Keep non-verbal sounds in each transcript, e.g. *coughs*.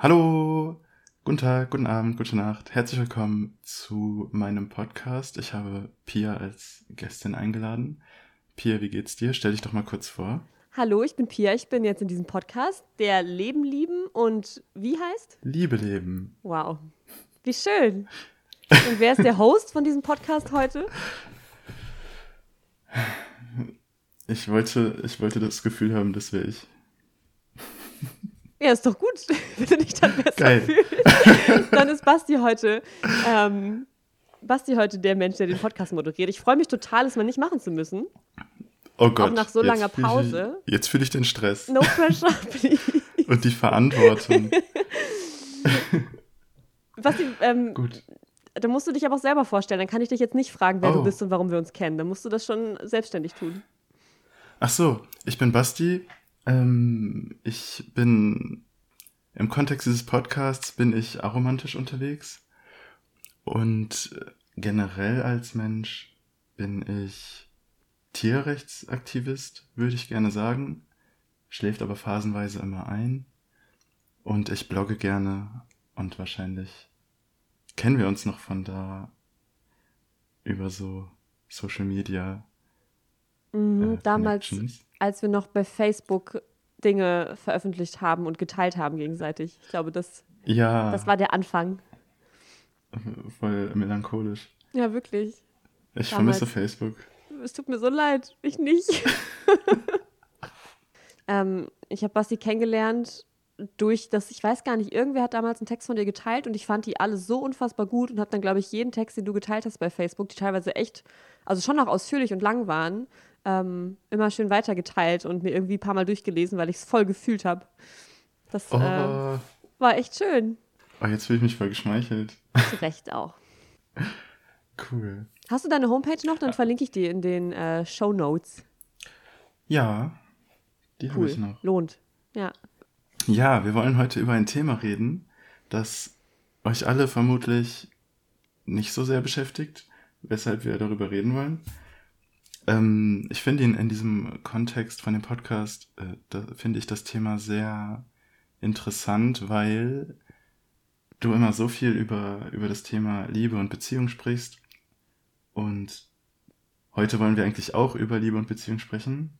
Hallo, guten Tag, guten Abend, gute Nacht. Herzlich willkommen zu meinem Podcast. Ich habe Pia als Gästin eingeladen. Pia, wie geht's dir? Stell dich doch mal kurz vor. Hallo, ich bin Pia. Ich bin jetzt in diesem Podcast, der Leben lieben und wie heißt? Liebe Leben. Wow, wie schön. Und wer ist der *laughs* Host von diesem Podcast heute? Ich wollte, ich wollte das Gefühl haben, das wäre ich. Ja, ist doch gut, *laughs* wenn du dich dann besser Geil. fühlst. *laughs* Dann ist Basti heute, ähm, Basti heute der Mensch, der den Podcast moderiert. Ich freue mich total, es mal nicht machen zu müssen. Oh Gott. nach so langer fühl ich- Pause. Jetzt fühle ich den Stress No pressure, *laughs* please. und die Verantwortung. Basti, ähm, Gut. da musst du dich aber auch selber vorstellen. Dann kann ich dich jetzt nicht fragen, wer Oh. du bist und warum wir uns kennen. Dann musst du das schon selbstständig tun. Ach so, ich bin Basti. Ähm, ich bin im Kontext dieses Podcasts bin ich aromantisch unterwegs und äh, generell als Mensch bin ich Tierrechtsaktivist, würde ich gerne sagen, schläft aber phasenweise immer ein und ich blogge gerne und wahrscheinlich kennen wir uns noch von da über so Social Media Mhm, äh, damals, Connections. Als wir noch bei Facebook Dinge veröffentlicht haben und geteilt haben gegenseitig. Ich glaube, das, Ja, das war der Anfang. voll melancholisch. Ja, wirklich. Ich Damals. vermisse Facebook. Es tut mir so leid. Ich nicht. *laughs* ähm, ich habe Basti kennengelernt durch das, ich weiß gar nicht, irgendwer hat damals einen Text von dir geteilt und ich fand die alle so unfassbar gut und habe dann, glaube ich, jeden Text, den du geteilt hast bei Facebook, die teilweise echt, also schon auch ausführlich und lang waren, ähm, immer schön weitergeteilt und mir irgendwie ein paar Mal durchgelesen, weil ich es voll gefühlt habe. Das Oh, äh, war echt schön. oh, jetzt fühle ich mich voll geschmeichelt. Zu Recht auch. *laughs* Cool. Hast du deine Homepage noch? Dann verlinke ich die in den äh, Show Notes. Ja, die habe Cool. ich noch. Lohnt. Ja. Ja, wir wollen heute über ein Thema reden, das euch alle vermutlich nicht so sehr beschäftigt, weshalb wir darüber reden wollen. Ähm, ich finde ihn in diesem Kontext von dem Podcast, äh, da finde ich das Thema sehr interessant, weil du immer so viel über, über das Thema Liebe und Beziehung sprichst. Und heute wollen wir eigentlich auch über Liebe und Beziehung sprechen,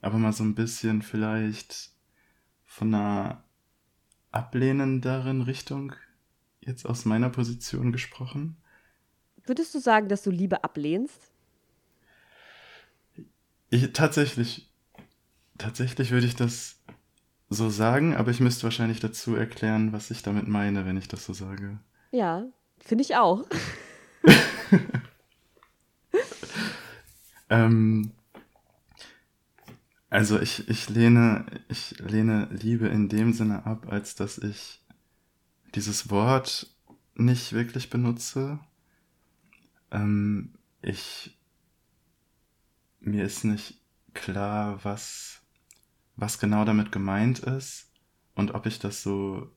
aber mal so ein bisschen vielleicht von einer ablehnenderen Richtung jetzt aus meiner Position gesprochen. Würdest du sagen, dass du Liebe ablehnst? Ich, tatsächlich, tatsächlich würde ich das so sagen, aber ich müsste wahrscheinlich dazu erklären, was ich damit meine, wenn ich das so sage. Ja, finde ich auch. *laughs* Ähm, also ich, ich lehne, ich lehne Liebe in dem Sinne ab, als dass ich dieses Wort nicht wirklich benutze. Ähm, ich, mir ist nicht klar, was, was genau damit gemeint ist und ob ich das so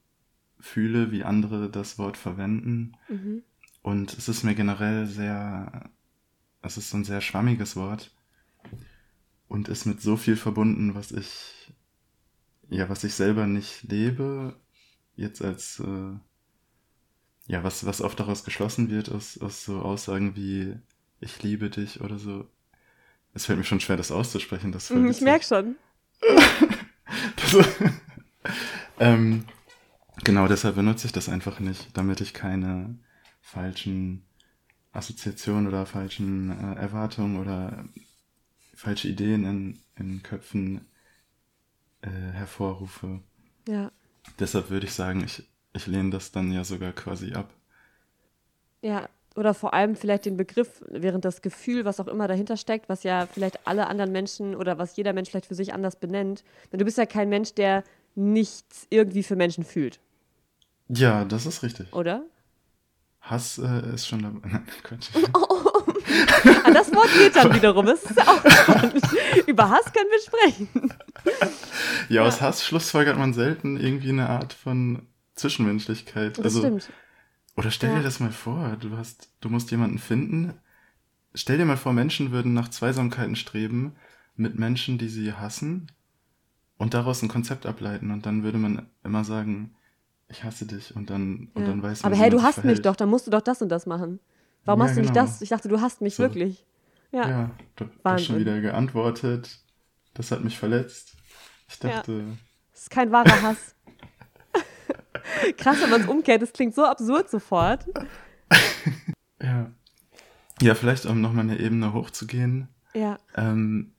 fühle, wie andere das Wort verwenden. Mhm. Und es ist mir generell sehr, es ist so ein sehr schwammiges Wort und ist mit so viel verbunden, was ich, ja, was ich selber nicht lebe, jetzt als, äh, ja, was, was oft daraus geschlossen wird, aus, aus so Aussagen wie, ich liebe dich oder so. Es fällt mir schon schwer, das auszusprechen, das Mhm, Ich merke schon. *laughs* Das, ähm, genau, deshalb benutze ich das einfach nicht, damit ich keine falschen Assoziationen oder falschen äh, Erwartungen oder falsche Ideen in, in Köpfen äh, hervorrufe. Ja. Deshalb würde ich sagen, ich, ich lehne das dann ja sogar quasi ab. Ja. Oder vor allem vielleicht den Begriff, während das Gefühl, was auch immer dahinter steckt, was ja vielleicht alle anderen Menschen oder was jeder Mensch vielleicht für sich anders benennt. Denn du bist ja kein Mensch, der nichts irgendwie für Menschen fühlt, Ja, das ist richtig. oder? Hass äh, ist schon dabei. *laughs* Nein, Quatsch. *laughs* Ah, das Wort geht dann wiederum. Das ist auch spannend. Über Hass können wir sprechen. Ja, aus Hass schlussfolgert man selten irgendwie eine Art von Zwischenmenschlichkeit. Das also, stimmt. Oder stell Ja. dir das mal vor, du hast, du musst jemanden finden. Stell dir mal vor, Menschen würden nach Zweisamkeiten streben mit Menschen, die sie hassen und daraus ein Konzept ableiten und dann würde man immer sagen, ich hasse dich und dann, und Ja. dann weiß man, Aber hey, du hast mich verhält. doch, dann musst du doch das und das machen. Warum Ja, hast du nicht genau. das? Ich dachte, du hast mich So. wirklich. Ja. Ja, du hast schon wieder geantwortet. Das hat mich verletzt. Ich Ja. dachte, Das ist kein wahrer Hass. *laughs* Krass, wenn man es umkehrt, das klingt so absurd sofort. ja. Ja, vielleicht um nochmal eine Ebene hochzugehen. Ja. Ähm,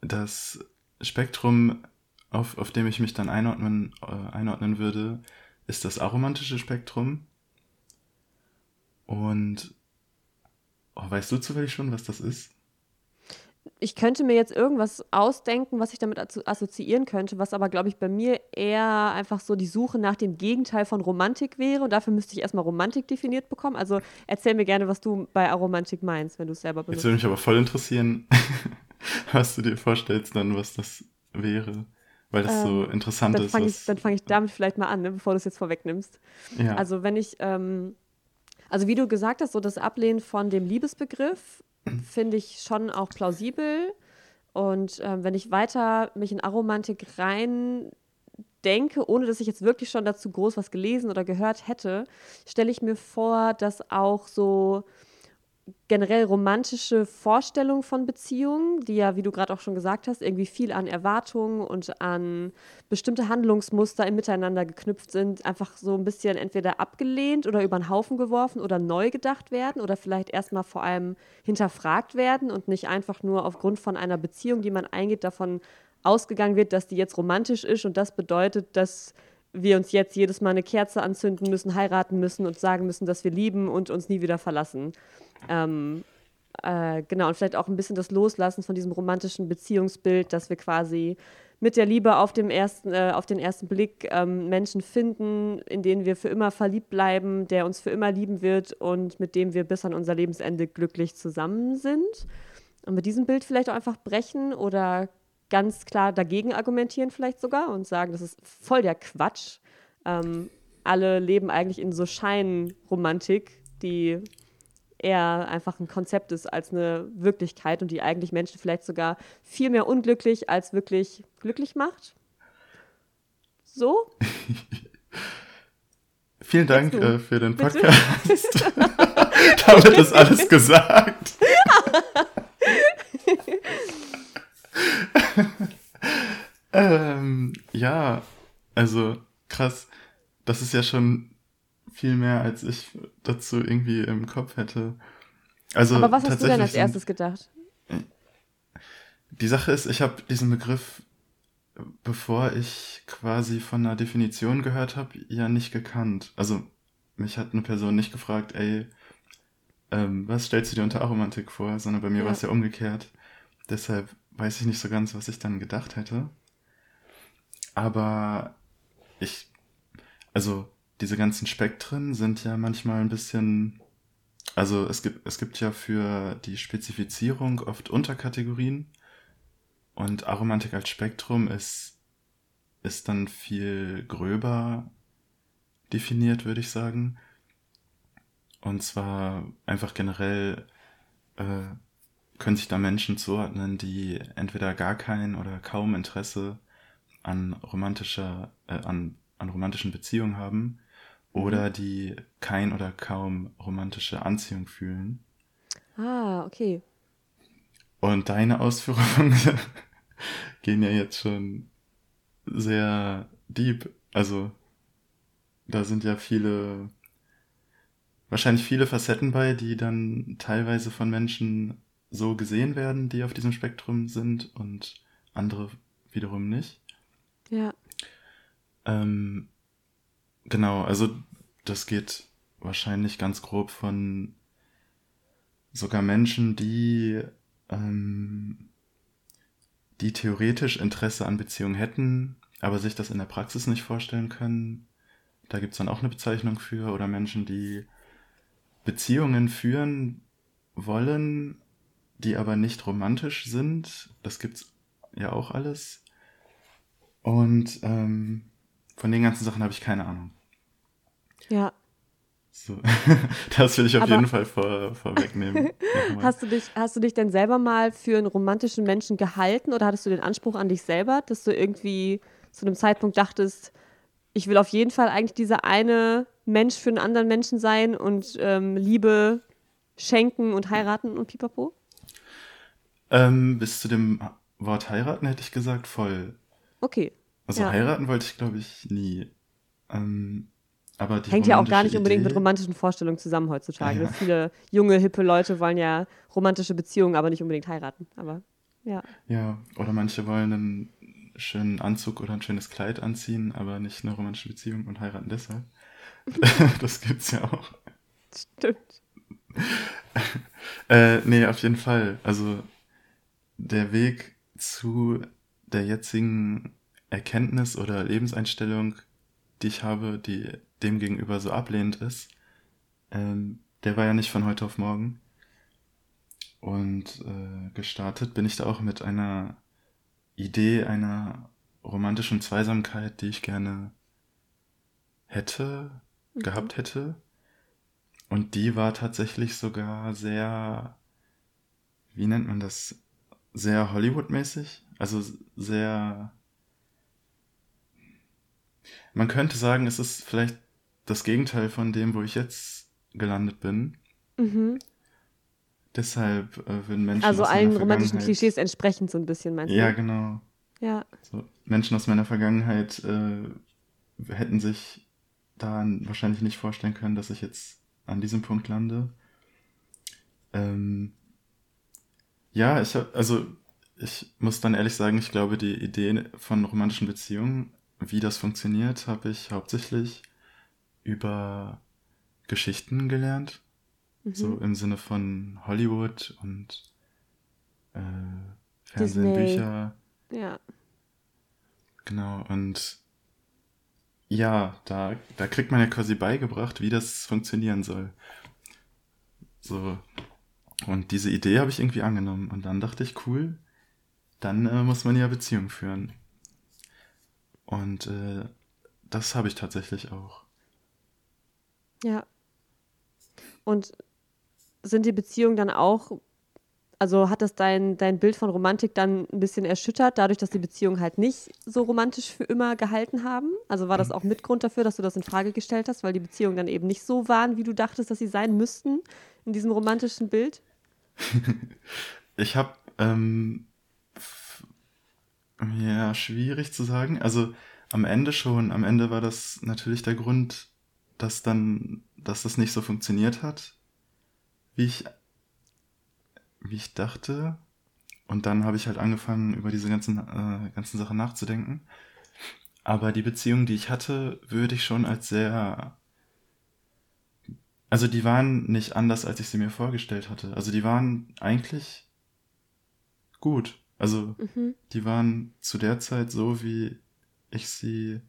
das Spektrum, auf, auf dem ich mich dann einordnen, äh, einordnen würde, ist das aromantische Spektrum. Und oh, weißt du zufällig schon, was das ist? Ich könnte mir jetzt irgendwas ausdenken, was ich damit assozi- assoziieren könnte, was aber, glaube ich, bei mir eher einfach so die Suche nach dem Gegenteil von Romantik wäre. Und dafür müsste ich erstmal Romantik definiert bekommen. Also erzähl mir gerne, was du bei Aromantik meinst, wenn du es selber Jetzt benutzt. würde mich aber voll interessieren, *laughs* was du dir vorstellst dann, was das wäre. Weil das so Ähm, interessant Dann ist. fange ich, dann fang ich damit vielleicht mal an, ne, bevor du es jetzt vorwegnimmst. ja. Also wenn ich, ähm, also wie du gesagt hast, so das Ablehnen von dem Liebesbegriff finde ich schon auch plausibel. Und ähm, wenn ich weiter mich in Aromantik rein denke, ohne dass ich jetzt wirklich schon dazu groß was gelesen oder gehört hätte, stelle ich mir vor, dass auch so generell romantische Vorstellungen von Beziehungen, die ja, wie du gerade auch schon gesagt hast, irgendwie viel an Erwartungen und an bestimmte Handlungsmuster im Miteinander geknüpft sind, einfach so ein bisschen entweder abgelehnt oder über den Haufen geworfen oder neu gedacht werden oder vielleicht erstmal vor allem hinterfragt werden und nicht einfach nur aufgrund von einer Beziehung, die man eingeht, davon ausgegangen wird, dass die jetzt romantisch ist und das bedeutet, dass wir uns jetzt jedes Mal eine Kerze anzünden müssen, heiraten müssen und sagen müssen, dass wir lieben und uns nie wieder verlassen. Ähm, äh, genau, und vielleicht auch ein bisschen das Loslassen von diesem romantischen Beziehungsbild, dass wir quasi mit der Liebe auf, dem ersten, äh, auf den ersten Blick ähm, Menschen finden, in denen wir für immer verliebt bleiben, der uns für immer lieben wird und mit dem wir bis an unser Lebensende glücklich zusammen sind. Und mit diesem Bild vielleicht auch einfach brechen oder ganz klar dagegen argumentieren vielleicht sogar und sagen, das ist voll der Quatsch. Ähm, alle leben eigentlich in so Scheinromantik, die eher einfach ein Konzept ist als eine Wirklichkeit und die eigentlich Menschen vielleicht sogar viel mehr unglücklich als wirklich glücklich macht. So? *laughs* Vielen Dank äh, für den? Podcast. *laughs* Damit ist alles gesagt. *laughs* ähm, ja, also krass. Das ist ja schon viel mehr, als ich dazu irgendwie im Kopf hätte. Also Aber was hast du denn als erstes gedacht? Die Sache ist, ich habe diesen Begriff, bevor ich quasi von einer Definition gehört habe, ja nicht gekannt. Also mich hat eine Person nicht gefragt, ey, ähm, was stellst du dir unter Aromantik vor? Sondern bei mir Ja. war es ja umgekehrt. Deshalb weiß ich nicht so ganz, was ich dann gedacht hätte. Aber ich, also diese ganzen Spektren sind ja manchmal ein bisschen, also es gibt, es gibt ja für die Spezifizierung oft Unterkategorien. Und Aromantik als Spektrum ist, ist dann viel gröber definiert, würde ich sagen. Und zwar einfach generell äh, können sich da Menschen zuordnen, die entweder gar kein oder kaum Interesse an romantischer, äh, an, an romantischen Beziehungen haben oder die kein oder kaum romantische Anziehung fühlen. Ah, okay. Und deine Ausführungen *laughs* gehen ja jetzt schon sehr deep. Also da sind ja viele, wahrscheinlich viele Facetten bei, die dann teilweise von Menschen so gesehen werden, die auf diesem Spektrum sind und andere wiederum nicht. Ja. Ähm, genau, also das geht wahrscheinlich ganz grob von sogar Menschen, die, ähm, die theoretisch Interesse an Beziehungen hätten, aber sich das in der Praxis nicht vorstellen können. Da gibt's dann auch eine Bezeichnung für. Oder Menschen, die Beziehungen führen wollen, die aber nicht romantisch sind. Das gibt's ja auch alles. Und ähm, von den ganzen Sachen habe ich keine Ahnung. Ja. So. *laughs* das will ich auf Aber- jeden Fall vor, vorwegnehmen. *laughs* Hast du, dich, hast du dich denn selber mal für einen romantischen Menschen gehalten oder hattest du den Anspruch an dich selber, dass du irgendwie zu einem Zeitpunkt dachtest, ich will auf jeden Fall eigentlich dieser eine Mensch für einen anderen Menschen sein und ähm, Liebe schenken und heiraten und pipapo? Ähm, bis zu dem Wort heiraten hätte ich gesagt voll. Okay. Also Ja. heiraten wollte ich, glaube ich, nie. Ähm, aber die Hängt ja auch gar nicht unbedingt mit Idee- romantischen Vorstellungen zusammen heutzutage. Ja. Viele junge, hippe Leute wollen ja romantische Beziehungen, aber nicht unbedingt heiraten. Aber ja. Ja, oder manche wollen einen schönen Anzug oder ein schönes Kleid anziehen, aber nicht eine romantische Beziehung und heiraten deshalb. *laughs* das gibt's ja auch. Stimmt. Äh, nee, auf jeden Fall. Also der Weg zu der jetzigen Erkenntnis oder Lebenseinstellung, die ich habe, die dem gegenüber so ablehnend ist, ähm, der war ja nicht von heute auf morgen. Und äh, gestartet bin ich da auch mit einer Idee einer romantischen Zweisamkeit, die ich gerne hätte, Mhm. gehabt hätte. Und die war tatsächlich sogar sehr, wie nennt man das? Sehr Hollywood-mäßig. Also sehr. Man könnte sagen, es ist vielleicht das Gegenteil von dem, wo ich jetzt gelandet bin. Mhm. Deshalb äh, würden Menschen. Also aus meiner allen romantischen Vergangenheit- Klischees entsprechend so ein bisschen, meinst du? Ja, genau. Ja. So, Menschen aus meiner Vergangenheit äh, hätten sich da wahrscheinlich nicht vorstellen können, dass ich jetzt an diesem Punkt lande. Ähm, ja, ich hab, also ich muss dann ehrlich sagen, ich glaube, die Idee von romantischen Beziehungen, wie das funktioniert, habe ich hauptsächlich über Geschichten gelernt. Mhm. So im Sinne von Hollywood und äh, Fernsehen, Disney. Bücher. Ja. Genau, und ja, da, da kriegt man ja quasi beigebracht, wie das funktionieren soll. So. Und diese Idee habe ich irgendwie angenommen. Und dann dachte ich, cool, dann äh, muss man ja Beziehungen führen. Und äh, das habe ich tatsächlich auch. Ja. Und sind die Beziehungen dann auch, also hat das dein, dein Bild von Romantik dann ein bisschen erschüttert, dadurch, dass die Beziehungen halt nicht so romantisch für immer gehalten haben? Also war das auch Mitgrund dafür, dass du das in Frage gestellt hast, weil die Beziehungen dann eben nicht so waren, wie du dachtest, dass sie sein müssten in diesem romantischen Bild? *laughs* Ich habe, ähm, ja, schwierig zu sagen. Also am Ende schon. Am Ende war das natürlich der Grund, dass dann, dass das nicht so funktioniert hat, wie ich, wie ich dachte. Und dann habe ich halt angefangen, über diese ganzen, äh, ganzen Sachen nachzudenken. Aber die Beziehung, die ich hatte, würde ich schon als sehr also die waren nicht anders, als ich sie mir vorgestellt hatte. Also die waren eigentlich gut. Also Mhm. die waren zu der Zeit so, wie ich sie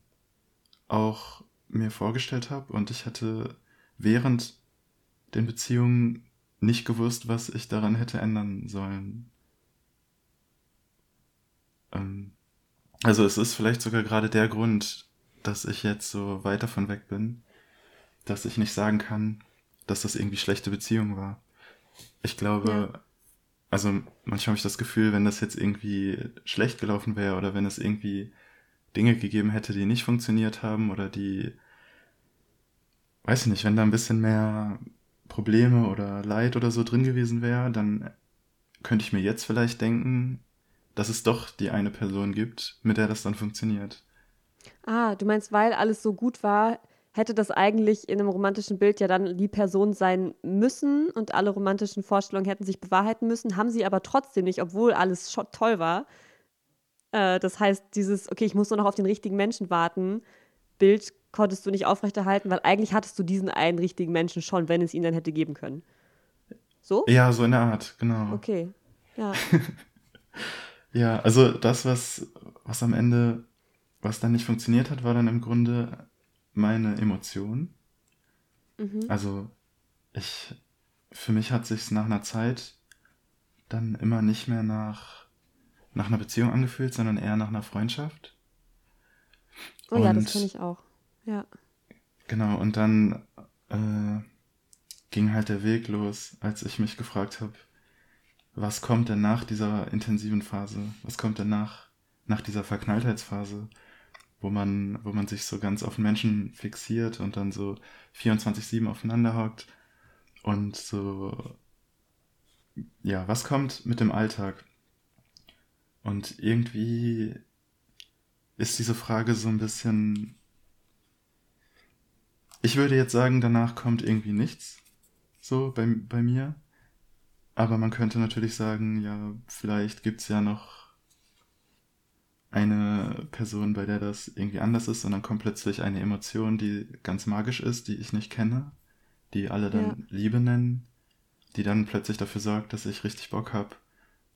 auch mir vorgestellt habe. Und ich hatte während den Beziehungen nicht gewusst, was ich daran hätte ändern sollen. Ähm, also es ist vielleicht sogar gerade der Grund, dass ich jetzt so weit davon weg bin, dass ich nicht sagen kann, dass das irgendwie schlechte Beziehung war. Ich glaube, Ja. also manchmal habe ich das Gefühl, wenn das jetzt irgendwie schlecht gelaufen wäre oder wenn es irgendwie Dinge gegeben hätte, die nicht funktioniert haben oder die, weiß ich nicht, wenn da ein bisschen mehr Probleme oder Leid oder so drin gewesen wäre, dann könnte ich mir jetzt vielleicht denken, dass es doch die eine Person gibt, mit der das dann funktioniert. Ah, du meinst, weil alles so gut war, hätte das eigentlich in einem romantischen Bild ja dann die Person sein müssen und alle romantischen Vorstellungen hätten sich bewahrheiten müssen, haben sie aber trotzdem nicht, obwohl alles toll war. Äh, das heißt, dieses, okay, ich muss nur noch auf den richtigen Menschen warten, Bild konntest du nicht aufrechterhalten, weil eigentlich hattest du diesen einen richtigen Menschen schon, wenn es ihn dann hätte geben können. So? Ja, so in der Art, genau. Okay. Ja. *laughs* Ja, also das, was, was am Ende, was dann nicht funktioniert hat, war dann im Grunde meine Emotion. Mhm. Also ich, für mich hat sich's nach einer Zeit dann immer nicht mehr nach, nach einer Beziehung angefühlt, sondern eher nach einer Freundschaft. Oh ja, das Und- kenne ich auch. Ja. Genau, und dann äh, ging halt der Weg los, als ich mich gefragt habe, was kommt denn nach dieser intensiven Phase? Was kommt denn nach, nach dieser Verknalltheitsphase? wo man, wo man sich so ganz auf den Menschen fixiert und dann so 24-7 aufeinander hockt und so, ja, was kommt mit dem Alltag? Und irgendwie ist diese Frage so ein bisschen, ich würde jetzt sagen, danach kommt irgendwie nichts, so bei, bei mir. Aber man könnte natürlich sagen, ja, vielleicht gibt's ja noch eine Person, bei der das irgendwie anders ist, und dann kommt plötzlich eine Emotion, die ganz magisch ist, die ich nicht kenne, die alle dann ja. Liebe nennen, die dann plötzlich dafür sorgt, dass ich richtig Bock habe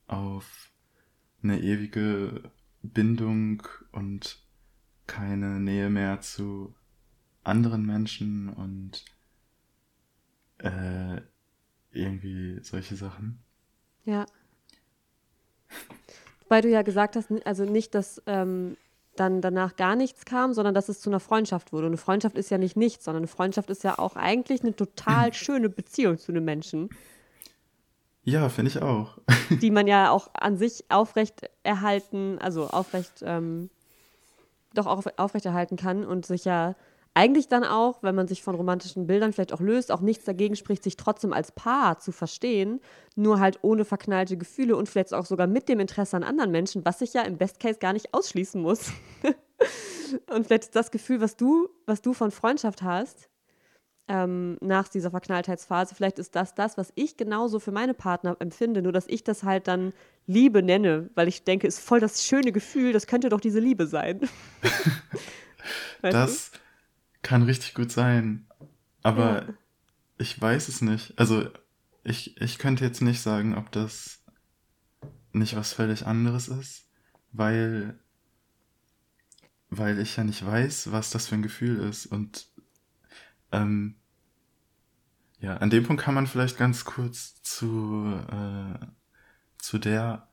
auf eine ewige Bindung und keine Nähe mehr zu anderen Menschen und äh, irgendwie solche Sachen. Ja. Weil du ja gesagt hast, also nicht, dass ähm, dann danach gar nichts kam, sondern dass es zu einer Freundschaft wurde. Und eine Freundschaft ist ja nicht nichts, sondern eine Freundschaft ist ja auch eigentlich eine total *clears throat* schöne Beziehung zu einem Menschen. Ja, finde ich auch. *laughs* die man ja auch an sich aufrecht erhalten, also aufrecht, ähm, doch auch aufrechterhalten kann und sich ja eigentlich dann auch, wenn man sich von romantischen Bildern vielleicht auch löst, auch nichts dagegen spricht, sich trotzdem als Paar zu verstehen, nur halt ohne verknallte Gefühle und vielleicht auch sogar mit dem Interesse an anderen Menschen, was sich ja im Best Case gar nicht ausschließen muss. *laughs* und vielleicht ist das Gefühl, was du, was du von Freundschaft hast, ähm, nach dieser Verknalltheitsphase, vielleicht ist das das, was ich genauso für meine Partner empfinde, nur dass ich das halt dann Liebe nenne, weil ich denke, ist voll das schöne Gefühl, das könnte doch diese Liebe sein. *laughs* das du? Kann richtig gut sein. Aber ja. ich weiß es nicht. Also ich, ich könnte jetzt nicht sagen, ob das nicht was völlig anderes ist, weil, weil ich ja nicht weiß, was das für ein Gefühl ist. Und ähm, ja, an dem Punkt kann man vielleicht ganz kurz zu, äh, zu der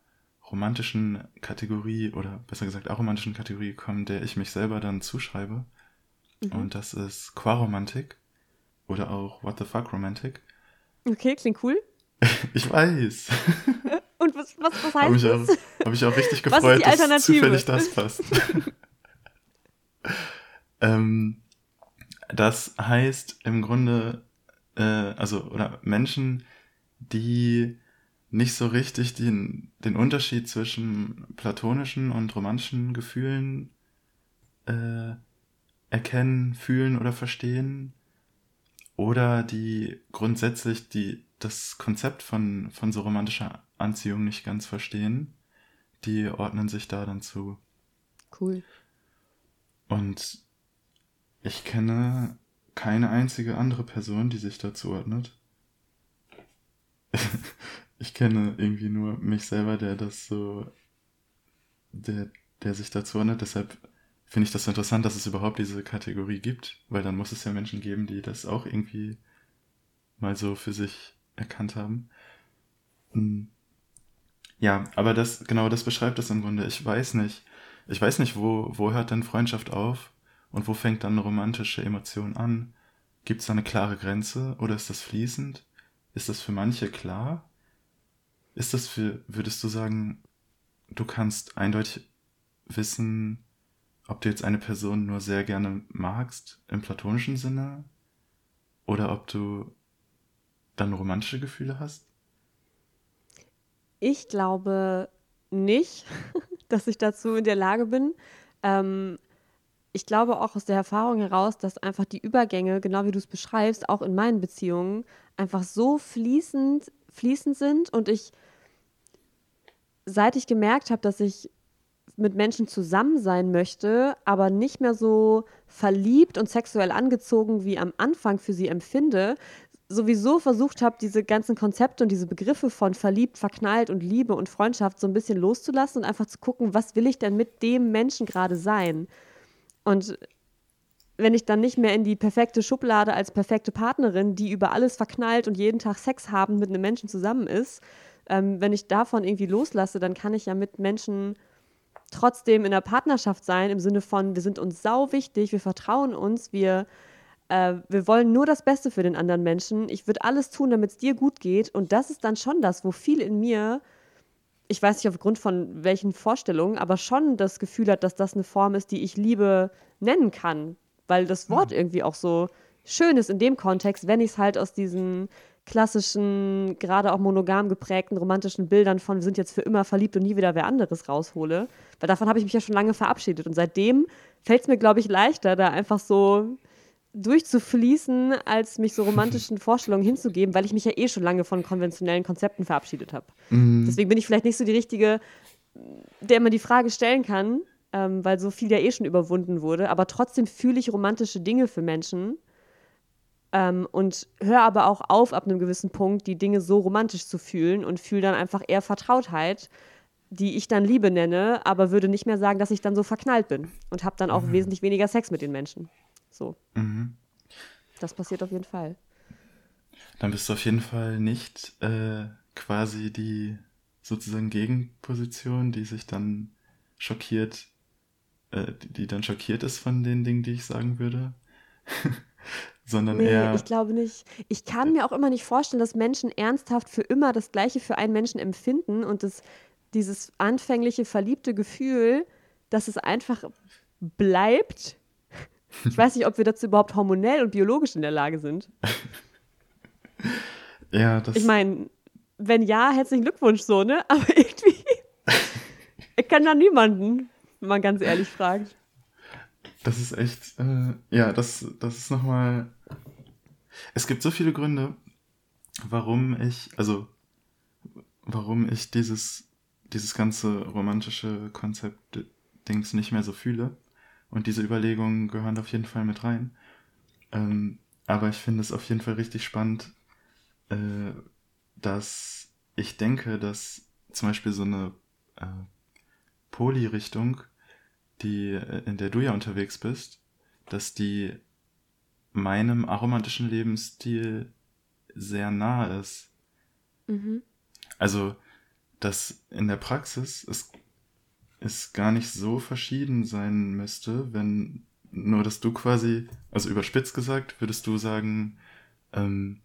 romantischen Kategorie oder besser gesagt aromantischen Kategorie kommen, der ich mich selber dann zuschreibe. Mhm. Und das ist Quaromantik oder auch What the Fuck Romantic. Okay, klingt cool. *laughs* ich weiß. *laughs* Und was, was, was heißt Habe ich, auch, hab ich auch richtig gefreut, dass zufällig das passt. *laughs* ähm, das heißt im Grunde, äh, also, oder Menschen, die nicht so richtig den, den Unterschied zwischen platonischen und romantischen Gefühlen äh, erkennen, fühlen oder verstehen oder die grundsätzlich die das Konzept von von so romantischer Anziehung nicht ganz verstehen, die ordnen sich da dann zu. Cool. Und ich kenne keine einzige andere Person, die sich dazu ordnet. *laughs* ich kenne irgendwie nur mich selber, der das so, der, der sich dazu ordnet. Deshalb finde ich das so interessant, dass es überhaupt diese Kategorie gibt, weil dann muss es ja Menschen geben, die das auch irgendwie mal so für sich erkannt haben. Hm. Ja, aber das, genau das beschreibt es im Grunde. Ich weiß nicht. Ich weiß nicht, wo, wo hört denn Freundschaft auf und wo fängt dann eine romantische Emotion an? Gibt es da eine klare Grenze oder ist das fließend? Ist das für manche klar? Ist das für, würdest du sagen, du kannst eindeutig wissen, ob du jetzt eine Person nur sehr gerne magst, im platonischen Sinne, oder ob du dann romantische Gefühle hast? Ich glaube nicht, *laughs* dass ich dazu in der Lage bin. Ähm, ich glaube auch aus der Erfahrung heraus, dass einfach die Übergänge, genau wie du es beschreibst, auch in meinen Beziehungen einfach so fließend, fließend sind und ich, seit ich gemerkt habe, dass ich mit Menschen zusammen sein möchte, aber nicht mehr so verliebt und sexuell angezogen wie am Anfang für sie empfinde, sowieso versucht habe, diese ganzen Konzepte und diese Begriffe von verliebt, verknallt und Liebe und Freundschaft so ein bisschen loszulassen und einfach zu gucken, was will ich denn mit dem Menschen gerade sein? Und wenn ich dann nicht mehr in die perfekte Schublade als perfekte Partnerin, die über alles verknallt und jeden Tag Sex haben mit einem Menschen zusammen ist, ähm, wenn ich davon irgendwie loslasse, dann kann ich ja mit Menschen trotzdem in der Partnerschaft sein, im Sinne von, wir sind uns sau wichtig, wir vertrauen uns, wir, äh, wir wollen nur das Beste für den anderen Menschen. Ich würde alles tun, damit es dir gut geht. Und das ist dann schon das, wo viel in mir ich weiß nicht aufgrund von welchen Vorstellungen, aber schon das Gefühl hat, dass das eine Form ist, die ich Liebe nennen kann, weil das Wort mhm. irgendwie auch so schön ist in dem Kontext, wenn ich es halt aus diesen klassischen, gerade auch monogam geprägten romantischen Bildern von wir sind jetzt für immer verliebt und nie wieder wer anderes raushole. Weil davon habe ich mich ja schon lange verabschiedet. Und seitdem fällt es mir, glaube ich, leichter, da einfach so durchzufließen, als mich so romantischen *laughs* Vorstellungen hinzugeben, weil ich mich ja eh schon lange von konventionellen Konzepten verabschiedet habe. Mhm. Deswegen bin ich vielleicht nicht so die richtige, der man die Frage stellen kann, ähm, weil so viel ja eh schon überwunden wurde. Aber trotzdem fühle ich romantische Dinge für Menschen ähm, und höre aber auch auf, ab einem gewissen Punkt die Dinge so romantisch zu fühlen und fühle dann einfach eher Vertrautheit, die ich dann Liebe nenne, aber würde nicht mehr sagen, dass ich dann so verknallt bin und habe dann auch mhm. wesentlich weniger Sex mit den Menschen. So. Mhm. Das passiert auf jeden Fall. Dann bist du auf jeden Fall nicht äh, quasi die sozusagen Gegenposition, die sich dann schockiert, äh, die, die dann schockiert ist von den Dingen, die ich sagen würde. *laughs* sondern nee, eher. Ich glaube nicht. Ich kann mir auch immer nicht vorstellen, dass Menschen ernsthaft für immer das Gleiche für einen Menschen empfinden und das, dieses anfängliche verliebte Gefühl, dass es einfach bleibt ich weiß nicht, ob wir dazu überhaupt hormonell und biologisch in der Lage sind. *laughs* Ja, das. Ich meine, wenn ja, herzlichen Glückwunsch so, ne? Aber *laughs* irgendwie. ich kann da niemanden, wenn man ganz ehrlich fragt. Das ist echt. Äh, ja, das, das ist nochmal. Es gibt so viele Gründe, warum ich. Also, warum ich dieses, dieses ganze romantische Konzept Dings nicht mehr so fühle. Und diese Überlegungen gehören auf jeden Fall mit rein. Ähm, aber ich finde es auf jeden Fall richtig spannend, äh, dass ich denke, dass zum Beispiel so eine äh, Poly-Richtung, die, äh, in der du ja unterwegs bist, dass die meinem aromantischen Lebensstil sehr nahe ist. Mhm. Also, dass in der Praxis es es gar nicht so verschieden sein müsste, wenn nur, dass du quasi, also überspitzt gesagt, würdest du sagen, ähm,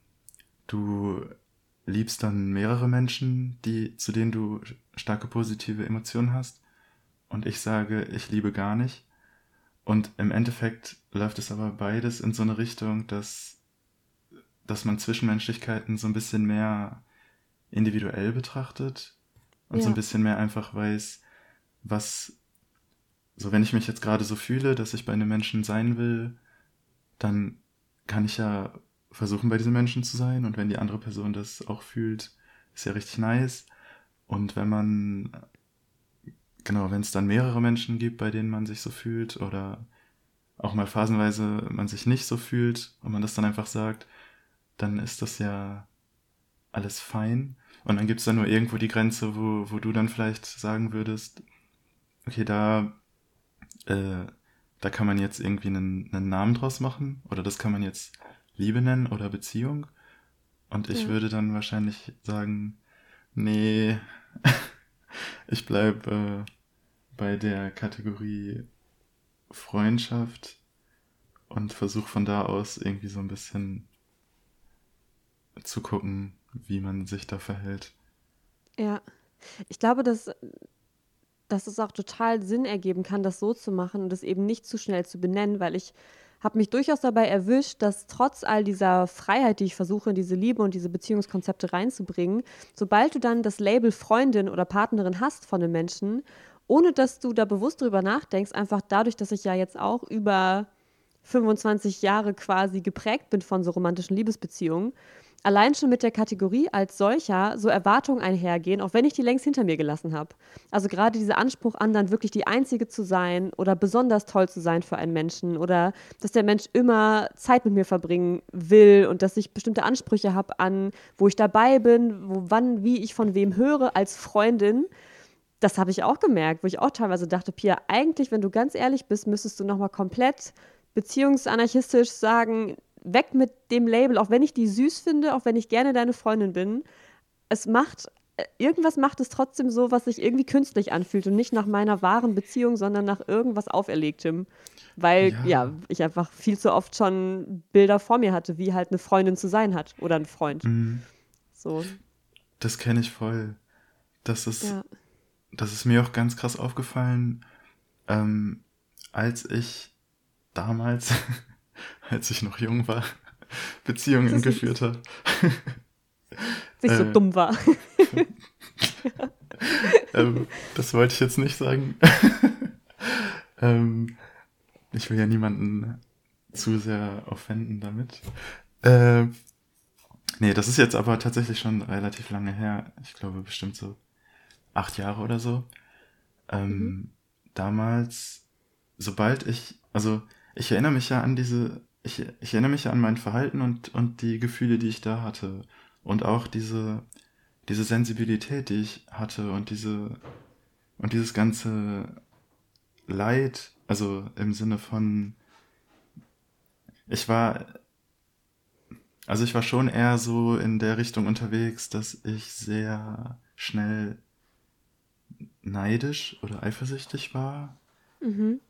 du liebst dann mehrere Menschen, die, zu denen du starke positive Emotionen hast. Und ich sage, ich liebe gar nicht. Und im Endeffekt läuft es aber beides in so eine Richtung, dass, dass man Zwischenmenschlichkeiten so ein bisschen mehr individuell betrachtet und ja. so ein bisschen mehr einfach weiß, was, so wenn ich mich jetzt gerade so fühle, dass ich bei einem Menschen sein will, dann kann ich ja versuchen, bei diesem Menschen zu sein. Und wenn die andere Person das auch fühlt, ist ja richtig nice. Und wenn man, genau, wenn es dann mehrere Menschen gibt, bei denen man sich so fühlt oder auch mal phasenweise man sich nicht so fühlt und man das dann einfach sagt, dann ist das ja alles fein. Und dann gibt es dann nur irgendwo die Grenze, wo, wo du dann vielleicht sagen würdest, okay, da, äh, da kann man jetzt irgendwie einen, einen Namen draus machen oder das kann man jetzt Liebe nennen oder Beziehung. Und ich ja. würde dann wahrscheinlich sagen, nee, *laughs* ich bleib äh, bei der Kategorie Freundschaft und versuche von da aus irgendwie so ein bisschen zu gucken, wie man sich da verhält. Ja, ich glaube, dass dass es auch total Sinn ergeben kann, das so zu machen und das eben nicht zu schnell zu benennen, weil ich habe mich durchaus dabei erwischt, dass trotz all dieser Freiheit, die ich versuche, in diese Liebe und diese Beziehungskonzepte reinzubringen, sobald du dann das Label Freundin oder Partnerin hast von einem Menschen, ohne dass du da bewusst drüber nachdenkst, einfach dadurch, dass ich ja jetzt auch über 25 Jahre quasi geprägt bin von so romantischen Liebesbeziehungen, allein schon mit der Kategorie als solcher so Erwartungen einhergehen, auch wenn ich die längst hinter mir gelassen habe. Also gerade dieser Anspruch an, dann wirklich die Einzige zu sein oder besonders toll zu sein für einen Menschen oder dass der Mensch immer Zeit mit mir verbringen will und dass ich bestimmte Ansprüche habe an, wo ich dabei bin, wo, wann, wie ich von wem höre als Freundin. Das habe ich auch gemerkt, wo ich auch teilweise dachte, Pia, eigentlich, wenn du ganz ehrlich bist, müsstest du nochmal komplett beziehungsanarchistisch sagen, weg mit dem Label, auch wenn ich die süß finde, auch wenn ich gerne deine Freundin bin. Es macht, äh, irgendwas macht es trotzdem so, was sich irgendwie künstlich anfühlt und nicht nach meiner wahren Beziehung, sondern nach irgendwas Auferlegtem. Weil, ja, ja ich einfach viel zu oft schon Bilder vor mir hatte, wie halt eine Freundin zu sein hat oder ein Freund. Mhm. So. Das kenne ich voll. das ist, ja. das ist mir auch ganz krass aufgefallen, ähm, als ich damals, *laughs* als ich noch jung war, *laughs* Beziehungen *laughs* geführt habe. Nicht so äh, dumm war. ähm, das wollte ich jetzt nicht sagen. ähm, ich will ja niemanden zu sehr offenden damit. Äh, nee, das ist jetzt aber tatsächlich schon relativ lange her. Ich glaube bestimmt so acht Jahre oder so. Ähm, mhm. Damals, sobald ich, also ich erinnere mich ja an diese, ich, ich erinnere mich ja an mein Verhalten und, und die Gefühle, die ich da hatte. Und auch diese, diese Sensibilität, die ich hatte und diese, und dieses ganze Leid, also im Sinne von, ich war, also ich war schon eher so in der Richtung unterwegs, dass ich sehr schnell neidisch oder eifersüchtig war. Mhm.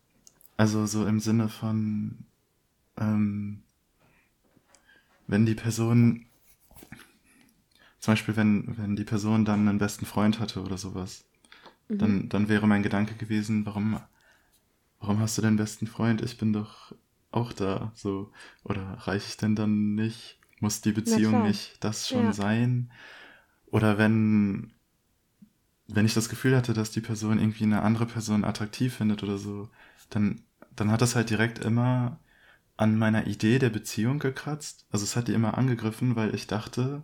Also so im Sinne von, ähm, wenn die Person, zum Beispiel wenn, wenn die Person dann einen besten Freund hatte oder sowas, mhm. dann, dann wäre mein Gedanke gewesen, warum, warum hast du den besten Freund? Ich bin doch auch da, so. Oder reiche ich denn dann nicht? Muss die Beziehung nicht das schon ja. sein? Oder wenn, wenn ich das Gefühl hatte, dass die Person irgendwie eine andere Person attraktiv findet oder so, dann, dann hat das halt direkt immer an meiner Idee der Beziehung gekratzt. Also es hat die immer angegriffen, weil ich dachte,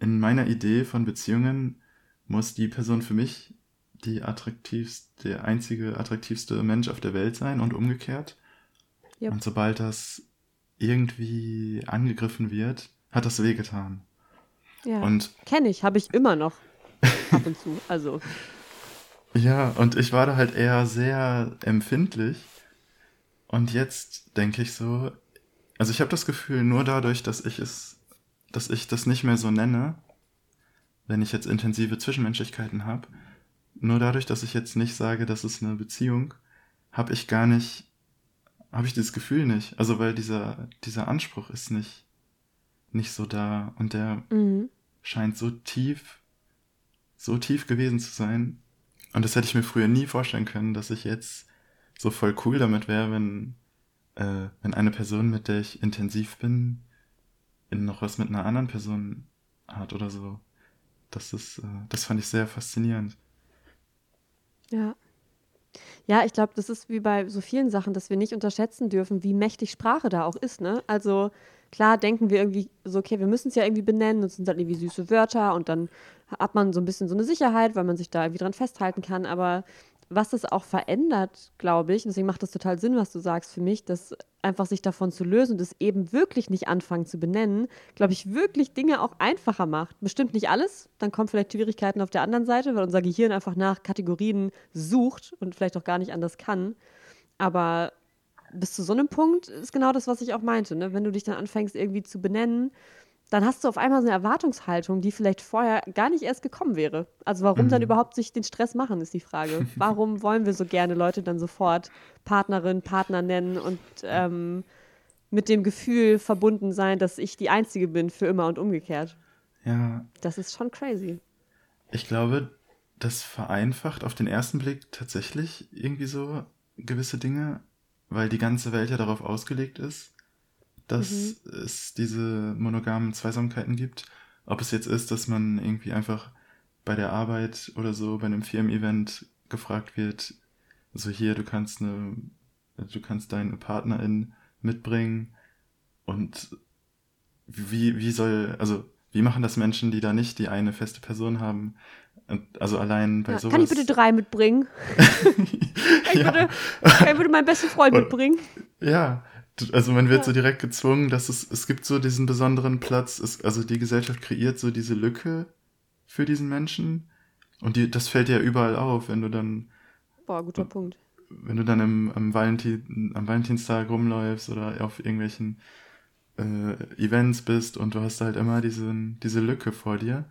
in meiner Idee von Beziehungen muss die Person für mich die attraktivste, der einzige attraktivste Mensch auf der Welt sein und umgekehrt. Yep. Und sobald das irgendwie angegriffen wird, hat das wehgetan. Ja. Und kenne ich, habe ich immer noch ab und zu. Also. Ja, und ich war da halt eher sehr empfindlich. Und jetzt denke ich so, also ich habe das Gefühl, nur dadurch, dass ich es, dass ich das nicht mehr so nenne, wenn ich jetzt intensive Zwischenmenschlichkeiten habe, nur dadurch, dass ich jetzt nicht sage, das ist eine Beziehung, habe ich gar nicht habe ich dieses Gefühl nicht. Also weil dieser, dieser Anspruch ist nicht, nicht so da und der mhm. scheint so tief, so tief gewesen zu sein. Und das hätte ich mir früher nie vorstellen können, dass ich jetzt so voll cool damit wäre, wenn, äh, wenn eine Person, mit der ich intensiv bin, in noch was mit einer anderen Person hat oder so. Das ist, äh, das fand ich sehr faszinierend. Ja. Ja, ich glaube, das ist wie bei so vielen Sachen, dass wir nicht unterschätzen dürfen, wie mächtig Sprache da auch ist. Ne? Also klar denken wir irgendwie so, okay, wir müssen es ja irgendwie benennen und es sind dann irgendwie süße Wörter und dann hat man so ein bisschen so eine Sicherheit, weil man sich da irgendwie dran festhalten kann. Aber was das auch verändert, glaube ich, und deswegen macht das total Sinn, was du sagst für mich, dass einfach sich davon zu lösen und es eben wirklich nicht anfangen zu benennen, glaube ich, wirklich Dinge auch einfacher macht. Bestimmt nicht alles, dann kommen vielleicht Schwierigkeiten auf der anderen Seite, weil unser Gehirn einfach nach Kategorien sucht und vielleicht auch gar nicht anders kann. Aber bis zu so einem Punkt ist genau das, was ich auch meinte. Ne? Wenn du dich dann anfängst irgendwie zu benennen, dann hast du auf einmal so eine Erwartungshaltung, die vielleicht vorher gar nicht erst gekommen wäre. Also warum mhm. dann überhaupt sich den Stress machen, ist die Frage. *laughs* Warum wollen wir so gerne Leute dann sofort Partnerin, Partner nennen und ähm, mit dem Gefühl verbunden sein, dass ich die Einzige bin für immer und umgekehrt? Ja. Das ist schon crazy. Ich glaube, das vereinfacht auf den ersten Blick tatsächlich irgendwie so gewisse Dinge, weil die ganze Welt ja darauf ausgelegt ist, dass mhm. es diese monogamen Zweisamkeiten gibt. Ob es jetzt ist, dass man irgendwie einfach bei der Arbeit oder so bei einem Firmen-Event gefragt wird, so hier, du kannst eine, du kannst deine Partnerin mitbringen und wie, wie soll, also wie machen das Menschen, die da nicht die eine feste Person haben? Also allein bei ja, sowas. Kann ich bitte drei mitbringen? *laughs* kann, ich ja. bitte, kann ich bitte meinen besten Freund mitbringen? Ja, also man wird ja. so direkt gezwungen, dass es, es gibt so diesen besonderen Platz, es, also die Gesellschaft kreiert so diese Lücke für diesen Menschen. Und die, das fällt ja überall auf, wenn du dann. Boah, guter Punkt. Wenn du dann im, am, Valentin, am Valentinstag rumläufst oder auf irgendwelchen äh, Events bist und du hast halt immer diesen, diese Lücke vor dir.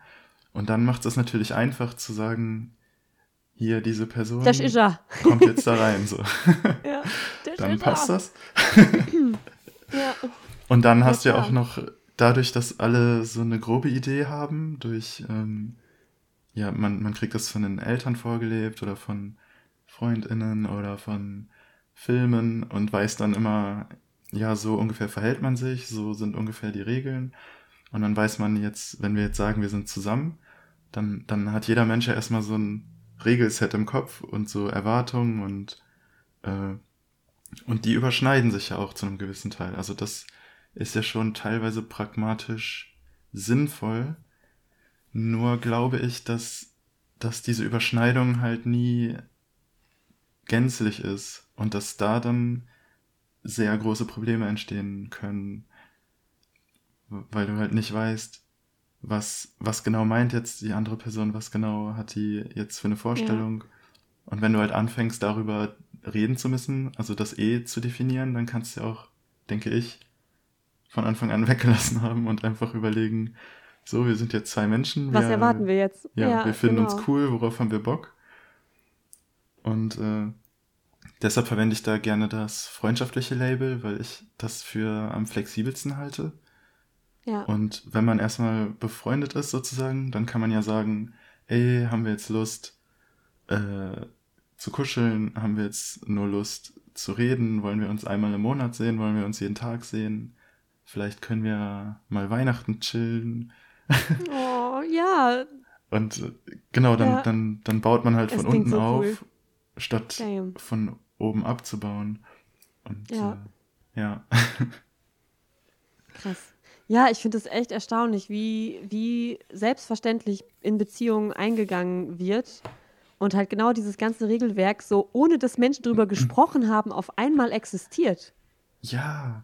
Und dann macht es natürlich einfach zu sagen, hier diese Person das ist er. kommt jetzt da *laughs* rein. So. Ja, dann passt das. *laughs* ja. Und dann hast du ja auch noch, dadurch, dass alle so eine grobe Idee haben, durch, ähm, ja, man, man kriegt das von den Eltern vorgelebt oder von FreundInnen oder von Filmen und weiß dann immer, ja, so ungefähr verhält man sich, so sind ungefähr die Regeln. Und dann weiß man jetzt, wenn wir jetzt sagen, wir sind zusammen, dann, dann hat jeder Mensch ja erstmal so ein Regelset im Kopf und so Erwartungen und, äh, und die überschneiden sich ja auch zu einem gewissen Teil. Also das ist ja schon teilweise pragmatisch sinnvoll. Nur glaube ich, dass, dass diese Überschneidung halt nie gänzlich ist und dass da dann sehr große Probleme entstehen können, weil du halt nicht weißt, was, was genau meint jetzt die andere Person, was genau hat die jetzt für eine Vorstellung. Ja. Und wenn du halt anfängst, darüber reden zu müssen, also das E zu definieren, dann kannst du ja auch, denke ich, von Anfang an *laughs* weggelassen haben und einfach überlegen, so, wir sind jetzt zwei Menschen. Was wir, erwarten wir jetzt? Ja, ja wir finden genau. uns cool, worauf haben wir Bock? Und äh, deshalb verwende ich da gerne das freundschaftliche Label, weil ich das für am flexibelsten halte. Ja. Und wenn man erstmal befreundet ist sozusagen, dann kann man ja sagen, ey, haben wir jetzt Lust äh, zu kuscheln? Haben wir jetzt nur Lust zu reden? Wollen wir uns einmal im Monat sehen? Wollen wir uns jeden Tag sehen? Vielleicht können wir mal Weihnachten chillen. Oh, ja. Und genau, dann, ja. dann, dann baut man halt von unten so auf, cool. statt Damn. von oben abzubauen. Und ja. Äh, ja. Krass. Ja, ich finde es echt erstaunlich, wie, wie selbstverständlich in Beziehungen eingegangen wird und halt genau dieses ganze Regelwerk so, ohne dass Menschen darüber gesprochen haben, auf einmal existiert. Ja.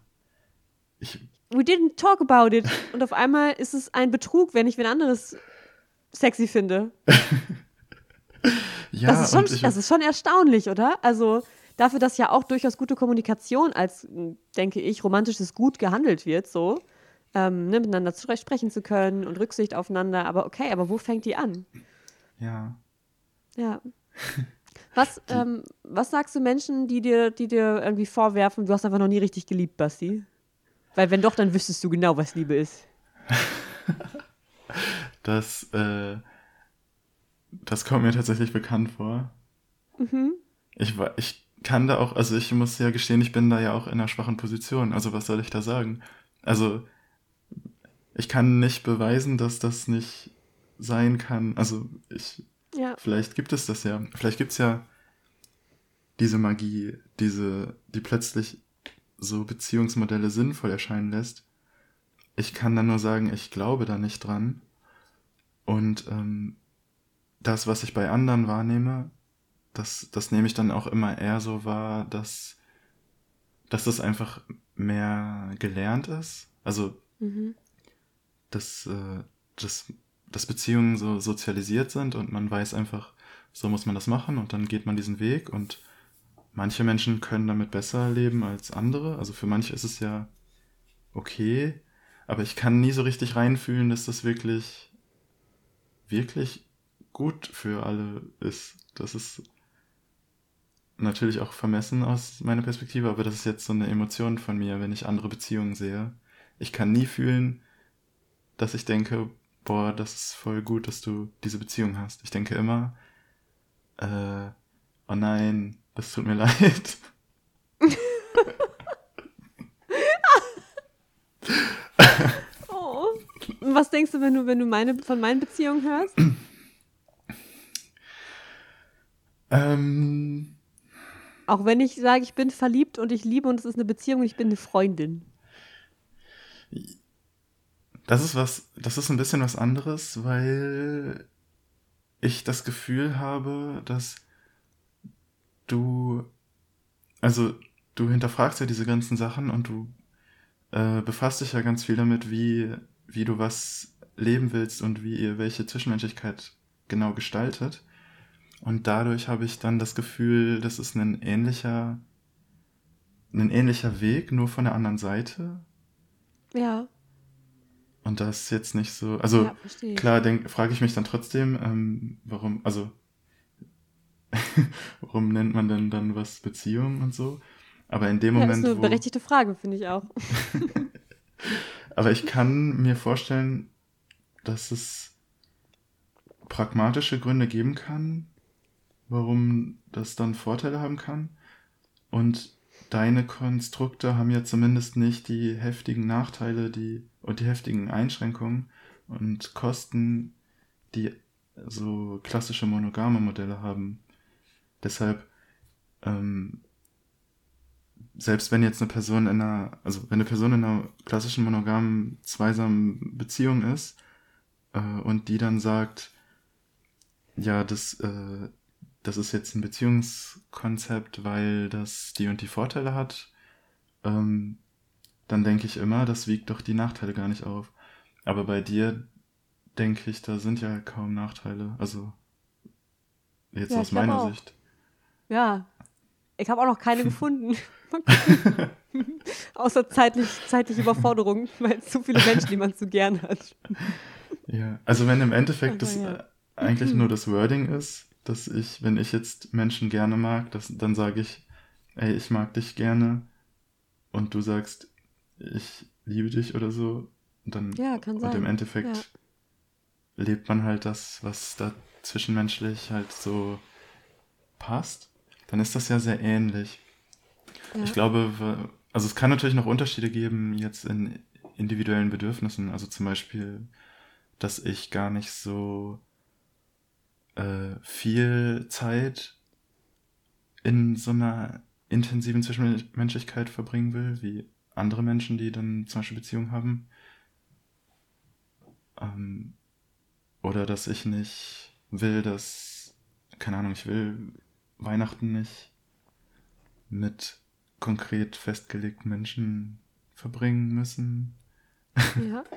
Ich We didn't talk about it. *laughs* Und auf einmal ist es ein Betrug, wenn ich wen anderes sexy finde. *laughs* ja, das ist, schon, das ist schon erstaunlich, oder? Also dafür, dass ja auch durchaus gute Kommunikation als, denke ich, romantisches Gut gehandelt wird, so ähm, ne, miteinander sprechen zu können und Rücksicht aufeinander. Aber okay, aber wo fängt die an? Ja. Ja. *laughs* Was, ähm, was sagst du Menschen, die dir, die dir irgendwie vorwerfen, du hast einfach noch nie richtig geliebt, Basti? Weil wenn doch, dann wüsstest du genau, was Liebe ist. *laughs* das, äh, das kommt mir tatsächlich bekannt vor. Mhm. Ich, ich kann da auch, also ich muss ja gestehen, ich bin da ja auch in einer schwachen Position. Also was soll ich da sagen? Also ich kann nicht beweisen, dass das nicht sein kann. Also ich, ja. vielleicht gibt es das ja. Vielleicht gibt es ja diese Magie, diese, die plötzlich so Beziehungsmodelle sinnvoll erscheinen lässt. Ich kann dann nur sagen, ich glaube da nicht dran. Und ähm, das, was ich bei anderen wahrnehme, das, das nehme ich dann auch immer eher so wahr, dass, dass das einfach mehr gelernt ist. Also mhm dass, äh, dass, dass Beziehungen so sozialisiert sind und man weiß einfach, so muss man das machen und dann geht man diesen Weg und manche Menschen können damit besser leben als andere. Also für manche ist es ja okay, aber ich kann nie so richtig reinfühlen, dass das wirklich, wirklich gut für alle ist. Das ist natürlich auch vermessen aus meiner Perspektive, aber das ist jetzt so eine Emotion von mir, wenn ich andere Beziehungen sehe. Ich kann nie fühlen, dass ich denke, boah, das ist voll gut, dass du diese Beziehung hast. Ich denke immer, äh, oh nein, das tut mir *laughs* leid. *laughs* oh. Was denkst du, wenn du, wenn du meine, von meinen Beziehungen hörst? Ähm, Auch wenn ich sage, ich bin verliebt und ich liebe und es ist eine Beziehung und ich bin eine Freundin. Das ist was, das ist ein bisschen was anderes, weil ich das Gefühl habe, dass du, also du hinterfragst ja diese ganzen Sachen und du äh, befasst dich ja ganz viel damit, wie, wie du was leben willst und wie ihr welche Zwischenmenschlichkeit genau gestaltet. Und dadurch habe ich dann das Gefühl, das ist ein ähnlicher, ein ähnlicher Weg, nur von der anderen Seite. Ja. Und das ist jetzt nicht so. Also ja, klar, frage ich mich dann trotzdem, ähm, warum, also *laughs* warum nennt man denn dann was Beziehung und so? Aber in dem ja, Moment. Das ist eine berechtigte Frage, finde ich auch. *laughs* *laughs* Aber ich kann mir vorstellen, dass es pragmatische Gründe geben kann, warum das dann Vorteile haben kann. Und deine Konstrukte haben ja zumindest nicht die heftigen Nachteile die, und die heftigen Einschränkungen und Kosten, die so klassische monogame Modelle haben. Deshalb, ähm, selbst wenn jetzt eine Person in einer, also wenn eine Person in einer klassischen monogamen, zweisamen Beziehung ist äh, und die dann sagt, ja, das, äh, das ist jetzt ein Beziehungskonzept, weil das die und die Vorteile hat, ähm, dann denke ich immer, das wiegt doch die Nachteile gar nicht auf. Aber bei dir denke ich, da sind ja kaum Nachteile. Also jetzt Ja, aus meiner auch. Sicht. Ja. Ich habe auch noch keine *laughs* gefunden. *laughs* Außer zeitlich, zeitliche Überforderung, *laughs* weil es so viele Menschen, die man zu gern hat. Ja, also wenn im Endeffekt das ja. äh, eigentlich nur das Wording ist, dass ich, wenn ich jetzt Menschen gerne mag, das, dann sage ich, ey, ich mag dich gerne und du sagst, ich liebe dich oder so, und dann Ja, kann und sein. im Endeffekt Ja. lebt man halt das, was da zwischenmenschlich halt so passt, dann ist das ja sehr ähnlich. Ja. Ich glaube, also es kann natürlich noch Unterschiede geben jetzt in individuellen Bedürfnissen. Also zum Beispiel, dass ich gar nicht so äh, viel Zeit in so einer intensiven Zwischenmenschlichkeit verbringen will, wie andere Menschen, die dann zum Beispiel Beziehungen haben. Ähm, oder dass ich nicht will, dass, keine Ahnung, ich will Weihnachten nicht mit konkret festgelegten Menschen verbringen müssen. ja. *laughs*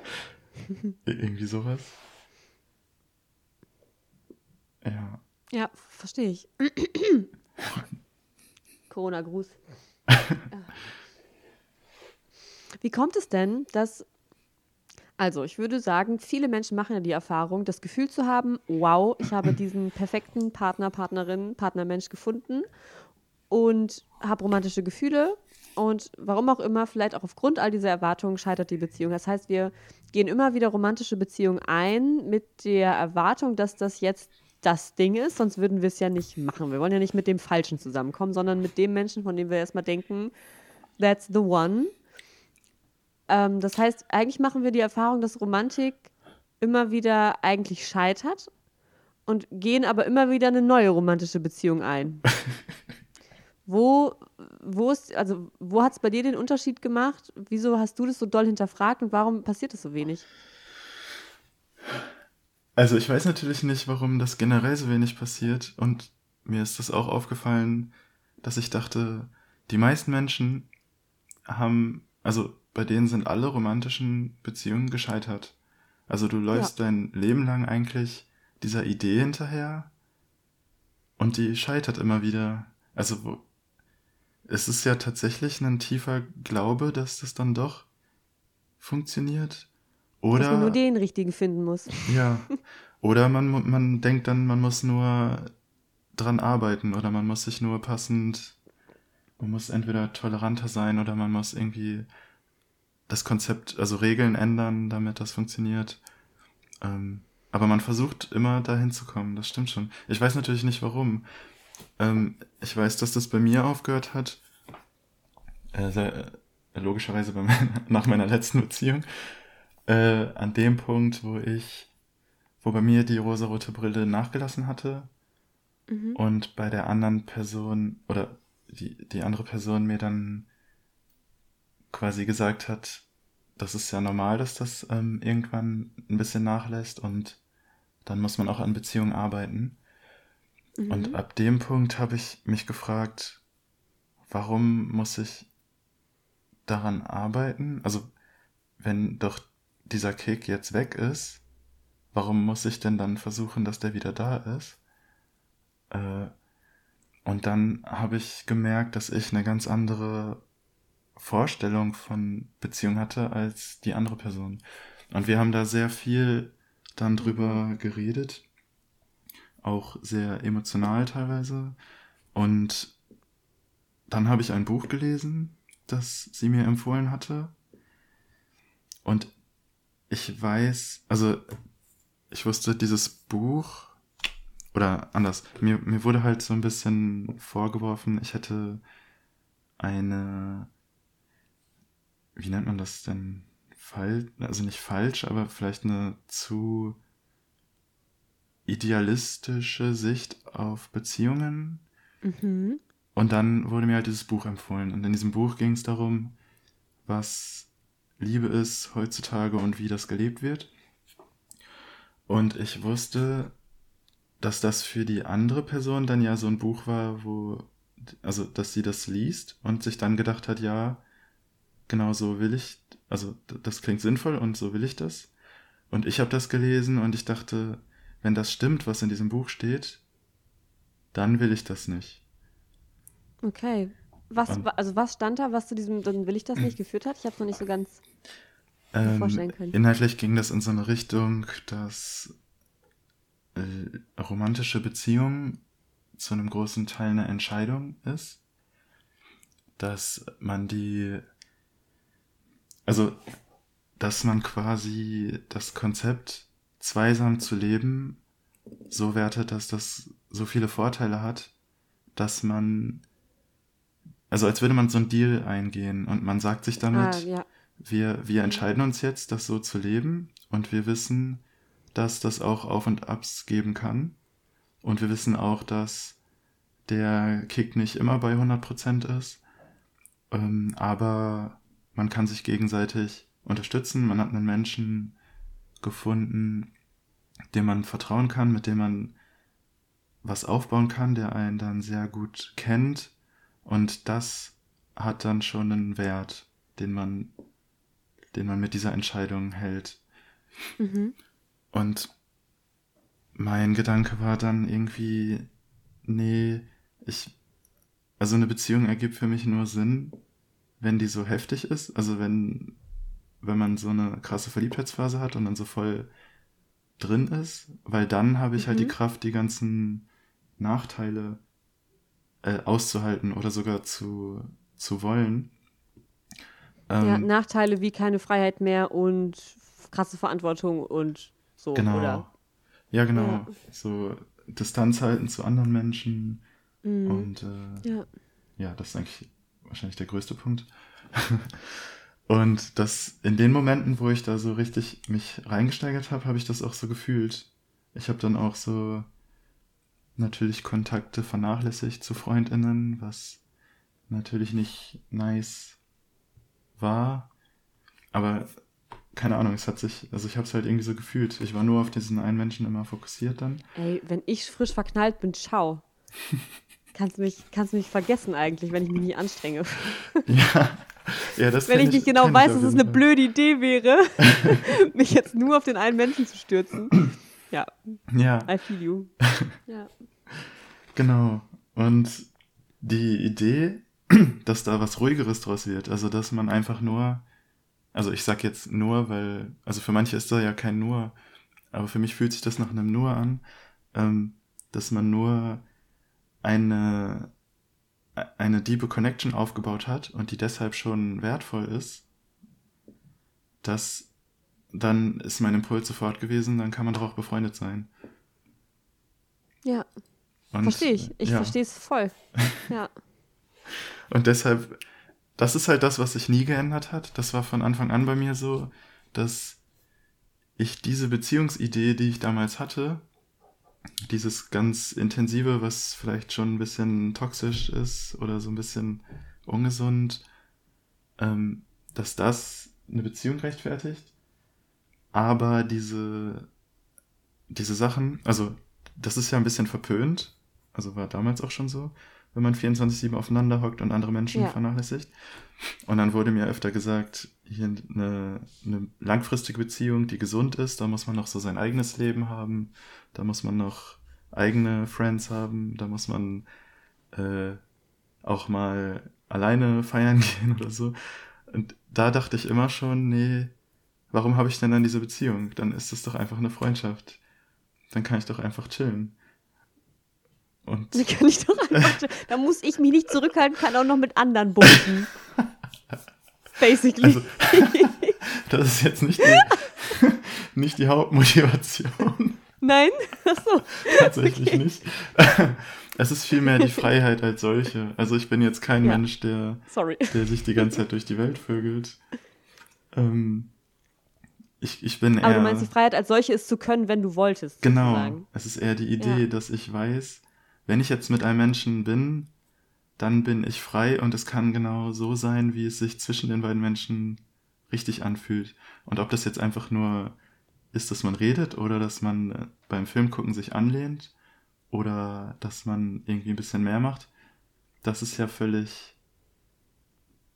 Ir- Irgendwie sowas. Ja. Ja, verstehe ich. *laughs* Corona-Gruß. *laughs* Wie kommt es denn, dass, also ich würde sagen, viele Menschen machen ja die Erfahrung, das Gefühl zu haben, wow, ich habe diesen perfekten Partner, Partnerin, Partnermensch gefunden und habe romantische Gefühle und warum auch immer, vielleicht auch aufgrund all dieser Erwartungen scheitert die Beziehung. Das heißt, wir gehen immer wieder romantische Beziehungen ein mit der Erwartung, dass das jetzt das Ding ist, sonst würden wir es ja nicht machen. Wir wollen ja nicht mit dem Falschen zusammenkommen, sondern mit dem Menschen, von dem wir erstmal denken, that's the one. Ähm, das heißt, eigentlich machen wir die Erfahrung, dass Romantik immer wieder eigentlich scheitert und gehen aber immer wieder eine neue romantische Beziehung ein. *laughs* wo, wo ist, also wo hat es bei dir den Unterschied gemacht? Wieso hast du das so doll hinterfragt und warum passiert das so wenig? Also ich weiß natürlich nicht, warum das generell so wenig passiert und mir ist das auch aufgefallen, dass ich dachte, die meisten Menschen haben, also bei denen sind alle romantischen Beziehungen gescheitert. Also du läufst dein Leben lang eigentlich dieser Idee hinterher und die scheitert immer wieder. Also es ist ja tatsächlich ein tiefer Glaube, dass das dann doch funktioniert. Dass man Oder nur den richtigen finden muss. ja. Oder man, man denkt dann, man muss nur dran arbeiten oder man muss sich nur passend, man muss entweder toleranter sein oder man muss irgendwie das Konzept, also Regeln ändern, damit das funktioniert. Ähm, aber man versucht immer dahin zu kommen, das stimmt schon. Ich weiß natürlich nicht warum. Ähm, ich weiß, dass das bei mir aufgehört hat. Äh, sehr, äh, logischerweise meiner, *laughs* nach meiner letzten Beziehung. Äh, an dem Punkt, wo ich, wo bei mir die rosarote Brille nachgelassen hatte Mhm. und bei der anderen Person oder die, die andere Person mir dann quasi gesagt hat, das ist ja normal, dass das ähm, irgendwann ein bisschen nachlässt und dann muss man auch an Beziehungen arbeiten. Mhm. Und ab dem Punkt habe ich mich gefragt, warum muss ich daran arbeiten? Also, wenn doch dieser Kick jetzt weg ist, warum muss ich denn dann versuchen, dass der wieder da ist? Äh, und dann habe ich gemerkt, dass ich eine ganz andere Vorstellung von Beziehung hatte als die andere Person. Und wir haben da sehr viel dann drüber geredet, auch sehr emotional teilweise. Und dann habe ich ein Buch gelesen, das sie mir empfohlen hatte. Und ich weiß, also ich wusste, dieses Buch, oder anders, mir, mir wurde halt so ein bisschen vorgeworfen, ich hätte eine, wie nennt man das denn? Fall, also nicht falsch, aber vielleicht eine zu idealistische Sicht auf Beziehungen. Mhm. Und dann wurde mir halt dieses Buch empfohlen. Und in diesem Buch ging es darum, was Liebe ist heutzutage und wie das gelebt wird. Und ich wusste, dass das für die andere Person dann ja so ein Buch war, wo, also, dass sie das liest und sich dann gedacht hat, ja, genau so will ich, also, das klingt sinnvoll und so will ich das. Und ich habe das gelesen und ich dachte, wenn das stimmt, was in diesem Buch steht, dann will ich das nicht. Okay. Was, Und- also was stand da, was zu diesem, dann will ich das nicht geführt hat? Ich habe es noch nicht so ganz mir vorstellen können. Ähm, Inhaltlich ging das in so eine Richtung, dass äh, romantische Beziehung zu einem großen Teil eine Entscheidung ist, dass man die, also dass man quasi das Konzept zweisam zu leben so wertet, dass das so viele Vorteile hat, dass man, also als würde man so einen Deal eingehen und man sagt sich damit, Ah, ja. wir, wir entscheiden uns jetzt, das so zu leben und wir wissen, dass das auch Auf und Abs geben kann. Und wir wissen auch, dass der Kick nicht immer bei 100% ist. Ähm, aber man kann sich gegenseitig unterstützen. Man hat einen Menschen gefunden, dem man vertrauen kann, mit dem man was aufbauen kann, der einen dann sehr gut kennt. Und das hat dann schon einen Wert, den man den man mit dieser Entscheidung hält. Mhm. Und mein Gedanke war dann irgendwie, nee, ich, also eine Beziehung ergibt für mich nur Sinn, wenn die so heftig ist, also wenn, wenn man so eine krasse Verliebtheitsphase hat und dann so voll drin ist, weil dann habe ich halt die Mhm. Kraft, die ganzen Nachteile äh, auszuhalten oder sogar zu, zu wollen. ja, Ähm, Nachteile wie keine Freiheit mehr und krasse Verantwortung und so, Genau. oder? Ja, genau. Ja. So Distanz halten zu anderen Menschen. Mhm. Und äh, ja. ja, das ist eigentlich wahrscheinlich der größte Punkt. *laughs* und das in den Momenten, wo ich da so richtig mich reingesteigert habe, habe ich das auch so gefühlt. Ich habe dann auch so natürlich Kontakte vernachlässigt zu Freundinnen, was natürlich nicht nice war. Aber keine Ahnung, es hat sich, also ich habe es halt irgendwie so gefühlt. Ich war nur auf diesen einen Menschen immer fokussiert dann. Ey, wenn ich frisch verknallt bin, ciao. *laughs* kannst, mich, kannst mich vergessen eigentlich, wenn ich mich nicht anstrenge. *laughs* Ja, ja das wenn ich nicht genau weiß, dass es eine blöde Idee wäre, *laughs* *laughs* mich jetzt nur auf den einen Menschen zu stürzen. Ja, Ja, I feel you. Ja. genau. Und die Idee, *clears throat* dass da was Ruhigeres draus wird, also dass man einfach nur, also ich sag jetzt nur, weil, also für manche ist da ja kein nur, aber für mich fühlt sich das nach einem nur an, ähm, dass man nur eine, eine diepe Connection aufgebaut hat und die deshalb schon wertvoll ist, dass dann ist mein Impuls sofort gewesen, dann kann man doch auch befreundet sein. Ja, verstehe ich. Ich ja. verstehe es voll. *laughs* Ja. Und deshalb, das ist halt das, was sich nie geändert hat. Das war von Anfang an bei mir so, dass ich diese Beziehungsidee, die ich damals hatte, dieses ganz intensive, was vielleicht schon ein bisschen toxisch ist oder so ein bisschen ungesund, ähm, dass das eine Beziehung rechtfertigt. Aber diese, diese Sachen, also das ist ja ein bisschen verpönt, also war damals auch schon so, wenn man 24-7 aufeinander hockt und andere Menschen Ja. vernachlässigt. Und dann wurde mir öfter gesagt, hier eine, eine langfristige Beziehung, die gesund ist, da muss man noch so sein eigenes Leben haben, da muss man noch eigene Friends haben, da muss man äh, auch mal alleine feiern *laughs* gehen oder so. Und da dachte ich immer schon, nee, warum habe ich denn dann diese Beziehung? Dann ist es doch einfach eine Freundschaft. Dann kann ich doch einfach chillen. Und Da kann ich doch einfach, *laughs* da muss ich mich nicht zurückhalten, kann auch noch mit anderen bumsen. *laughs* Basically. Also, das ist jetzt nicht die, nicht die Hauptmotivation. Nein? *laughs* Achso. Tatsächlich okay. nicht. *laughs* Es ist vielmehr die Freiheit als solche. Also ich bin jetzt kein ja. Mensch, der, Sorry. der sich die ganze Zeit durch die Welt vögelt. Ähm, ich, ich bin Aber du meinst, die Freiheit als solche ist zu können, wenn du wolltest. Genau. Sozusagen. Es ist eher die Idee, ja. dass ich weiß, wenn ich jetzt mit einem Menschen bin, dann bin ich frei und es kann genau so sein, wie es sich zwischen den beiden Menschen richtig anfühlt. Und ob das jetzt einfach nur ist, dass man redet oder dass man äh, beim Film gucken sich anlehnt oder dass man irgendwie ein bisschen mehr macht, das ist ja völlig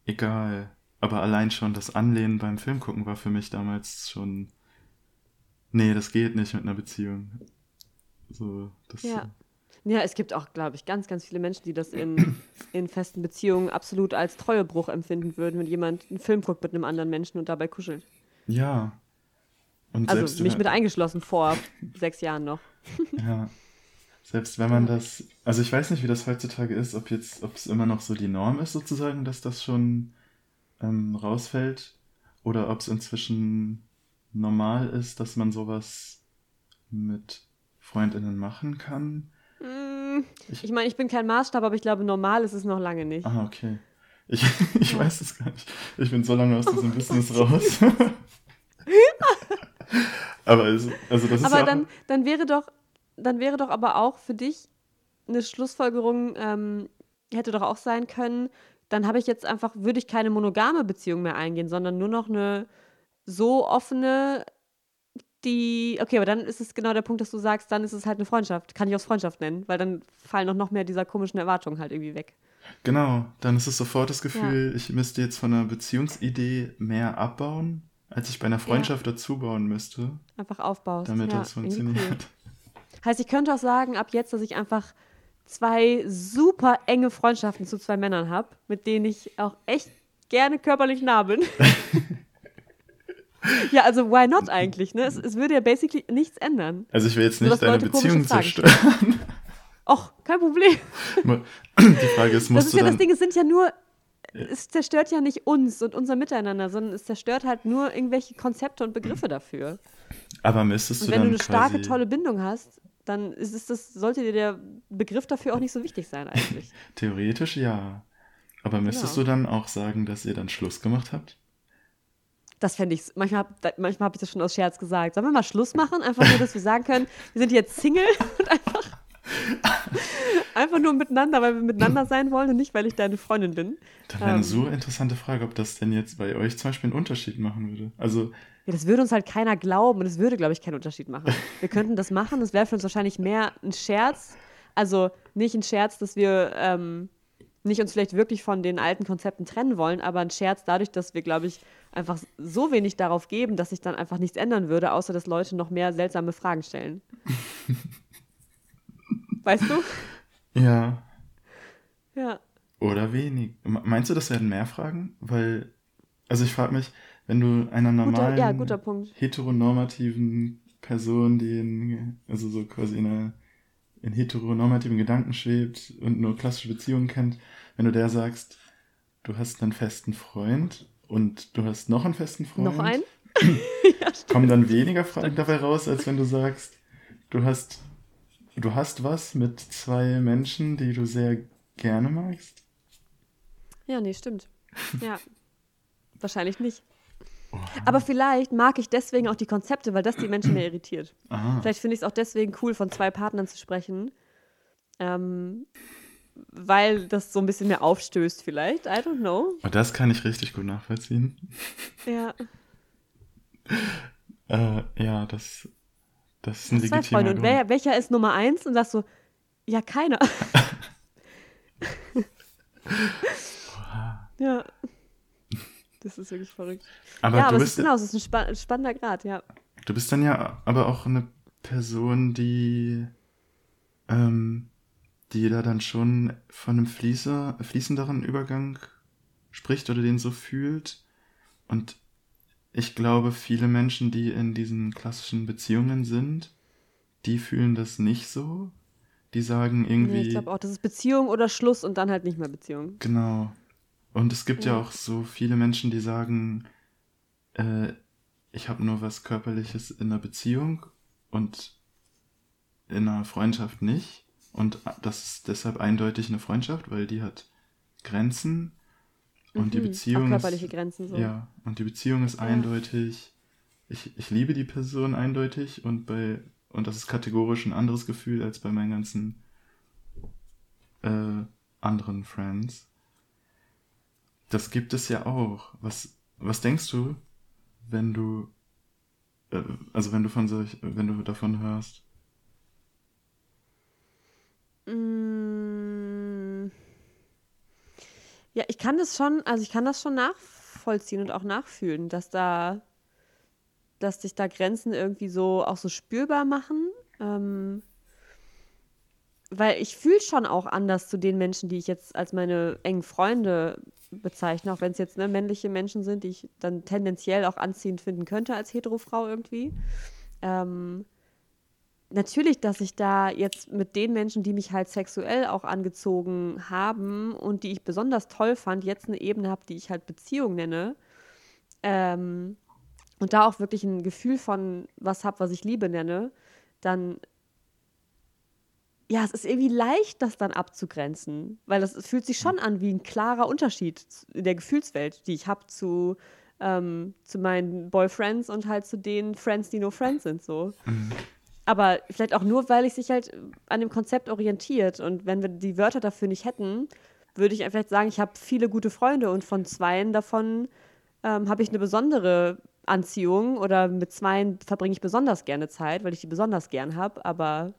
egal. Aber allein schon das Anlehnen beim Film gucken war für mich damals schon, nee, das geht nicht mit einer Beziehung. So, das, ja. Ja, es gibt auch, glaube ich, ganz, ganz viele Menschen, die das in, *coughs* in festen Beziehungen absolut als Treuebruch empfinden würden, wenn jemand einen Film guckt mit einem anderen Menschen und dabei kuschelt. Ja, und also mich mit eingeschlossen vor *laughs* sechs Jahren noch. Ja. *laughs* Selbst wenn man das, also ich weiß nicht, wie das heutzutage ist, ob jetzt, ob es immer noch so die Norm ist sozusagen, dass das schon ähm, rausfällt, oder ob es inzwischen normal ist, dass man sowas mit Freundinnen machen kann. Mm, ich, ich meine, ich bin kein Maßstab, aber ich glaube, normal ist es noch lange nicht. Ah, okay. Ich, *laughs* ich weiß es gar nicht. Ich bin so lange aus diesem oh, Business raus. Aber es, also das ist aber ja dann, dann wäre doch, dann wäre doch aber auch für dich eine Schlussfolgerung ähm, hätte doch auch sein können, dann habe ich jetzt einfach, würde ich keine monogame Beziehung mehr eingehen, sondern nur noch eine so offene, die, okay, aber dann ist es genau der Punkt, dass du sagst, dann ist es halt eine Freundschaft. Kann ich auch Freundschaft nennen, weil dann fallen auch noch mehr dieser komischen Erwartungen halt irgendwie weg. Genau, dann ist es sofort das Gefühl, ja. ich müsste jetzt von einer Beziehungsidee mehr abbauen als ich bei einer Freundschaft ja. dazu bauen müsste. Einfach aufbaust. Damit ja, das funktioniert. Cool. Heißt, ich könnte auch sagen, ab jetzt, dass ich einfach zwei super enge Freundschaften zu zwei Männern habe, mit denen ich auch echt gerne körperlich nah bin. *laughs* ja, also why not eigentlich? Ne? Es, es, würde ja basically nichts ändern. Also ich will jetzt nicht deine Beziehung zerstören. Och, kein Problem. *laughs* *clears throat* Die Frage ist, musst das ist du ja dann... das Ding, es sind ja nur es zerstört ja nicht uns und unser Miteinander, sondern es zerstört halt nur irgendwelche Konzepte und Begriffe dafür. Aber müsstest du und wenn dann du eine starke, tolle Bindung hast, dann ist es das, sollte dir der Begriff dafür auch nicht so wichtig sein eigentlich. *laughs* Theoretisch ja. Aber müsstest genau. du dann auch sagen, dass ihr dann Schluss gemacht habt? Das fände ich, manchmal, manchmal habe ich das schon aus Scherz gesagt. Sollen wir mal Schluss machen? Einfach nur, dass wir sagen können, wir sind jetzt Single *laughs* und einfach Einfach nur miteinander, weil wir miteinander sein wollen und nicht, weil ich deine Freundin bin. Das wäre eine ähm, so interessante Frage, ob das denn jetzt bei euch zum Beispiel einen Unterschied machen würde. Also. Ja, das würde uns halt keiner glauben und es würde, glaube ich, keinen Unterschied machen. *laughs* Wir könnten das machen, es wäre für uns wahrscheinlich mehr ein Scherz. Also nicht ein Scherz, dass wir ähm, nicht uns vielleicht wirklich von den alten Konzepten trennen wollen, aber ein Scherz dadurch, dass wir, glaube ich, einfach so wenig darauf geben, dass sich dann einfach nichts ändern würde, außer dass Leute noch mehr seltsame Fragen stellen. *laughs* Weißt du? Ja. Ja. Oder wenig. Meinst du, das werden mehr Fragen? Weil, also ich frage mich, wenn du einer normalen, guter, ja, guter Punkt. heteronormativen Person, die in, also so quasi in, einer, in heteronormativen Gedanken schwebt und nur klassische Beziehungen kennt, wenn du der sagst, du hast einen festen Freund und du hast noch einen festen Freund. Noch einen? *clears throat* *laughs* ja, kommen dann weniger Fragen dabei raus, als wenn du sagst, du hast Du hast was mit zwei Menschen, die du sehr gerne magst? Ja, nee, stimmt. Ja. *laughs* Wahrscheinlich nicht. Oha. Aber vielleicht mag ich deswegen auch die Konzepte, weil das die Menschen mehr irritiert. Aha. Vielleicht finde ich es auch deswegen cool, von zwei Partnern zu sprechen. Ähm, weil das so ein bisschen mehr aufstößt, vielleicht. I don't know. Oh, das kann ich richtig gut nachvollziehen. Ja. *laughs* äh, ja, das das ist ein legitimer zwei Freunde. Und wer, welcher ist Nummer eins? Und sagst so, ja, keiner. *laughs* ja. Das ist wirklich verrückt. Aber ja, du aber bist, es ist genau, es ist ein spa spannender Grad, ja. Du bist dann ja aber auch eine Person, die, ähm, die da dann schon von einem Fließer, fließenderen Übergang spricht oder den so fühlt. Und ich glaube, viele Menschen, die in diesen klassischen Beziehungen sind, die fühlen das nicht so. Die sagen irgendwie. Nee, ich glaube auch, das ist Beziehung oder Schluss und dann halt nicht mehr Beziehung. Genau. Und es gibt ja, ja auch so viele Menschen, die sagen, äh, ich habe nur was Körperliches in einer Beziehung und in einer Freundschaft nicht. Und das ist deshalb eindeutig eine Freundschaft, weil die hat Grenzen und mhm, die Beziehung. Auch körperliche Grenzen so. Ja, und die Beziehung ist ja. eindeutig. Ich, ich liebe die Person eindeutig und bei und das ist kategorisch ein anderes Gefühl als bei meinen ganzen äh, anderen Friends. Das gibt es ja auch. Was, was denkst du, wenn du, äh, also wenn du von solch, wenn du davon hörst? Mm. Ja, ich kann das schon, also ich kann das schon nachvollziehen und auch nachfühlen, dass da, dass sich da Grenzen irgendwie so auch so spürbar machen. Ähm, weil ich fühle schon auch anders zu den Menschen, die ich jetzt als meine engen Freunde bezeichne, auch wenn es jetzt ne, männliche Menschen sind, die ich dann tendenziell auch anziehend finden könnte als Heterofrau irgendwie. Ähm, natürlich, dass ich da jetzt mit den Menschen, die mich halt sexuell auch angezogen haben und die ich besonders toll fand, jetzt eine Ebene habe, die ich halt Beziehung nenne. Ähm, und da auch wirklich ein Gefühl von was habe, was ich Liebe nenne, dann ja, es ist irgendwie leicht, das dann abzugrenzen, weil das, fühlt sich schon an wie ein klarer Unterschied in der Gefühlswelt, die ich habe zu, ähm, zu meinen Boyfriends und halt zu den Friends, die nur Friends sind, so. Mhm. Aber vielleicht auch nur, weil ich sich halt an dem Konzept orientiert und wenn wir die Wörter dafür nicht hätten, würde ich vielleicht sagen, ich habe viele gute Freunde und von zweien davon ähm, habe ich eine besondere Anziehung oder mit zweien verbringe ich besonders gerne Zeit, weil ich die besonders gern habe, aber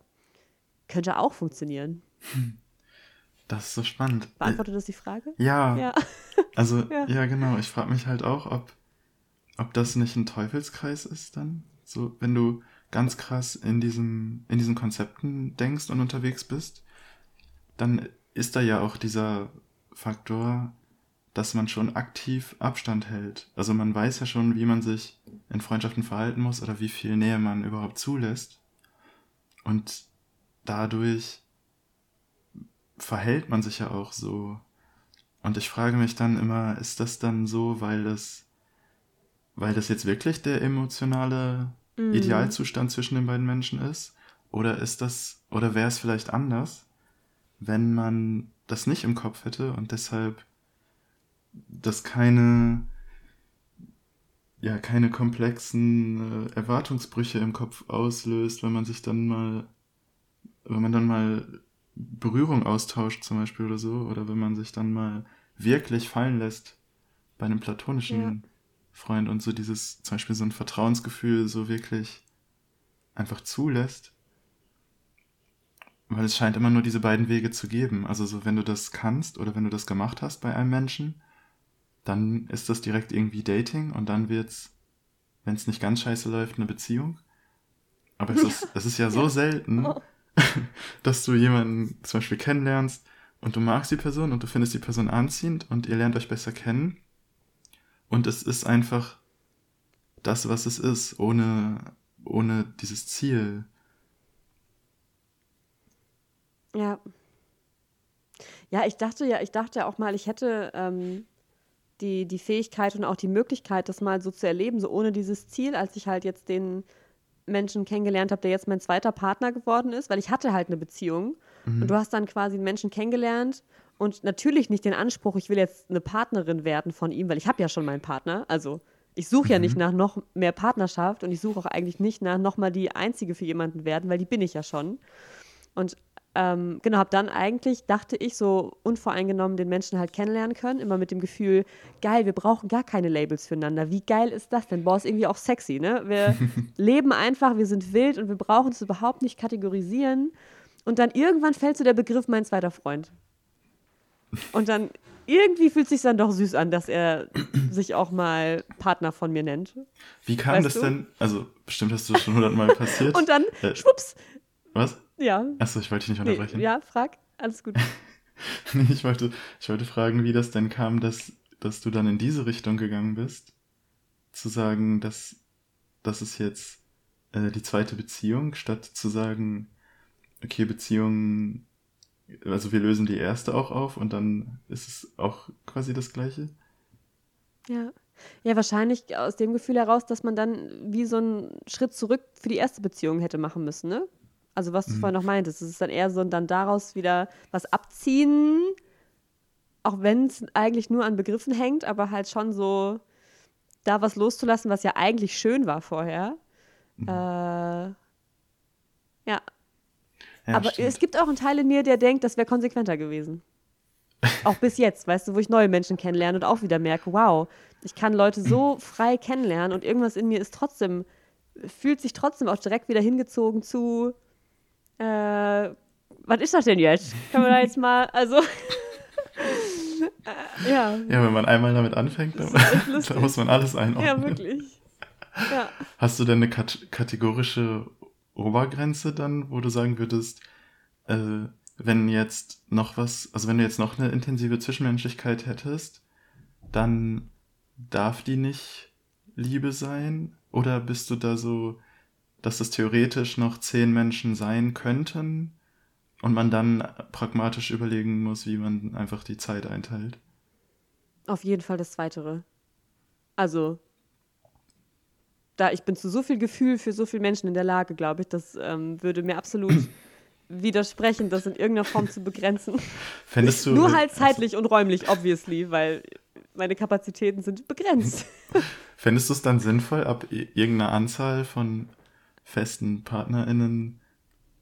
könnte auch funktionieren. Das ist so spannend. Beantwortet das die Frage? Ja. ja. *laughs* Also, *laughs* ja. ja, genau. Ich frage mich halt auch, ob, ob das nicht ein Teufelskreis ist dann. So, wenn du ganz krass in diesem, in diesen Konzepten denkst und unterwegs bist, dann ist da ja auch dieser Faktor, dass man schon aktiv Abstand hält. Also man weiß ja schon, wie man sich in Freundschaften verhalten muss oder wie viel Nähe man überhaupt zulässt. Und dadurch verhält man sich ja auch so. Und ich frage mich dann immer, ist das dann so, weil das, weil das jetzt wirklich der emotionale mhm. Idealzustand zwischen den beiden Menschen ist? Oder ist das, oder wäre es vielleicht anders, wenn man das nicht im Kopf hätte und deshalb das keine, ja, keine komplexen äh, Erwartungsbrüche im Kopf auslöst, wenn man sich dann mal wenn man dann mal Berührung austauscht zum Beispiel oder so, oder wenn man sich dann mal wirklich fallen lässt bei einem platonischen ja. Freund und so dieses, zum Beispiel so ein Vertrauensgefühl so wirklich einfach zulässt. Weil es scheint immer nur diese beiden Wege zu geben. Also so, wenn du das kannst oder wenn du das gemacht hast bei einem Menschen, dann ist das direkt irgendwie Dating und dann wird's, wenn es nicht ganz scheiße läuft, eine Beziehung. Aber es ist, es ist ja *laughs* so selten, oh. *laughs* dass du jemanden zum Beispiel kennenlernst und du magst die Person und du findest die Person anziehend und ihr lernt euch besser kennen. Und es ist einfach das, was es ist, ohne, ohne dieses Ziel. Ja. Ja, ich dachte ja, ich dachte auch mal, ich hätte ähm, die, die Fähigkeit und auch die Möglichkeit, das mal so zu erleben, so ohne dieses Ziel, als ich halt jetzt den Menschen kennengelernt habe, der jetzt mein zweiter Partner geworden ist, weil ich hatte halt eine Beziehung. Mhm. Und du hast dann quasi einen Menschen kennengelernt und natürlich nicht den Anspruch, ich will jetzt eine Partnerin werden von ihm, weil ich habe ja schon meinen Partner. Also ich suche mhm. ja nicht nach noch mehr Partnerschaft und ich suche auch eigentlich nicht nach nochmal die Einzige für jemanden werden, weil die bin ich ja schon. Und ähm, genau, habe dann eigentlich, dachte ich, so unvoreingenommen den Menschen halt kennenlernen können, immer mit dem Gefühl, geil, wir brauchen gar keine Labels füreinander. Wie geil ist das denn? Boah, ist irgendwie auch sexy, ne? Wir *laughs* leben einfach, wir sind wild und wir brauchen es überhaupt nicht kategorisieren. Und dann irgendwann fällt so der Begriff mein zweiter Freund. Und dann irgendwie fühlt es sich dann doch süß an, dass er sich auch mal Partner von mir nennt. Wie kam weißt das du? denn? Also, bestimmt hast du schon hundertmal *laughs* passiert. und dann, äh, schwupps. Was? Ja. Achso, ich wollte dich nicht unterbrechen. Nee, ja, frag. Alles gut. *laughs* nee, ich wollte, ich wollte fragen, wie das denn kam, dass, dass du dann in diese Richtung gegangen bist. Zu sagen, dass das ist jetzt äh, die zweite Beziehung, statt zu sagen, okay, Beziehung, also wir lösen die erste auch auf und dann ist es auch quasi das gleiche. Ja. Ja, wahrscheinlich aus dem Gefühl heraus, dass man dann wie so einen Schritt zurück für die erste Beziehung hätte machen müssen, ne? Also was du mhm. vorhin noch meintest, es ist dann eher so dann daraus wieder was abziehen, auch wenn es eigentlich nur an Begriffen hängt, aber halt schon so da was loszulassen, was ja eigentlich schön war vorher. Mhm. Äh, ja. Ja. Aber stimmt. es gibt auch einen Teil in mir, der denkt, das wäre konsequenter gewesen. *laughs* auch bis jetzt, weißt du, wo ich neue Menschen kennenlerne und auch wieder merke, wow, ich kann Leute so *clears throat* frei kennenlernen und irgendwas in mir ist trotzdem, fühlt sich trotzdem auch direkt wieder hingezogen zu, äh, was ist das denn jetzt? Können wir da jetzt mal, also. *laughs* äh, ja. Ja, wenn man einmal damit anfängt, dann, *laughs* dann muss man alles einordnen. Ja, wirklich. Ja. Hast du denn eine kat kategorische Obergrenze dann, wo du sagen würdest, äh, wenn jetzt noch was, also wenn du jetzt noch eine intensive Zwischenmenschlichkeit hättest, dann darf die nicht Liebe sein? Oder bist du da so, dass es theoretisch noch zehn Menschen sein könnten und man dann pragmatisch überlegen muss, wie man einfach die Zeit einteilt? Auf jeden Fall das Zweitere. Also, da ich bin zu so viel Gefühl für so viele Menschen in der Lage, glaube ich, das ähm, würde mir absolut *clears throat* widersprechen, das in irgendeiner Form zu begrenzen. Fändest du, Nur halt zeitlich und räumlich, obviously, weil meine Kapazitäten sind begrenzt. *laughs* Fändest du es dann sinnvoll, ab irgendeiner Anzahl von festen PartnerInnen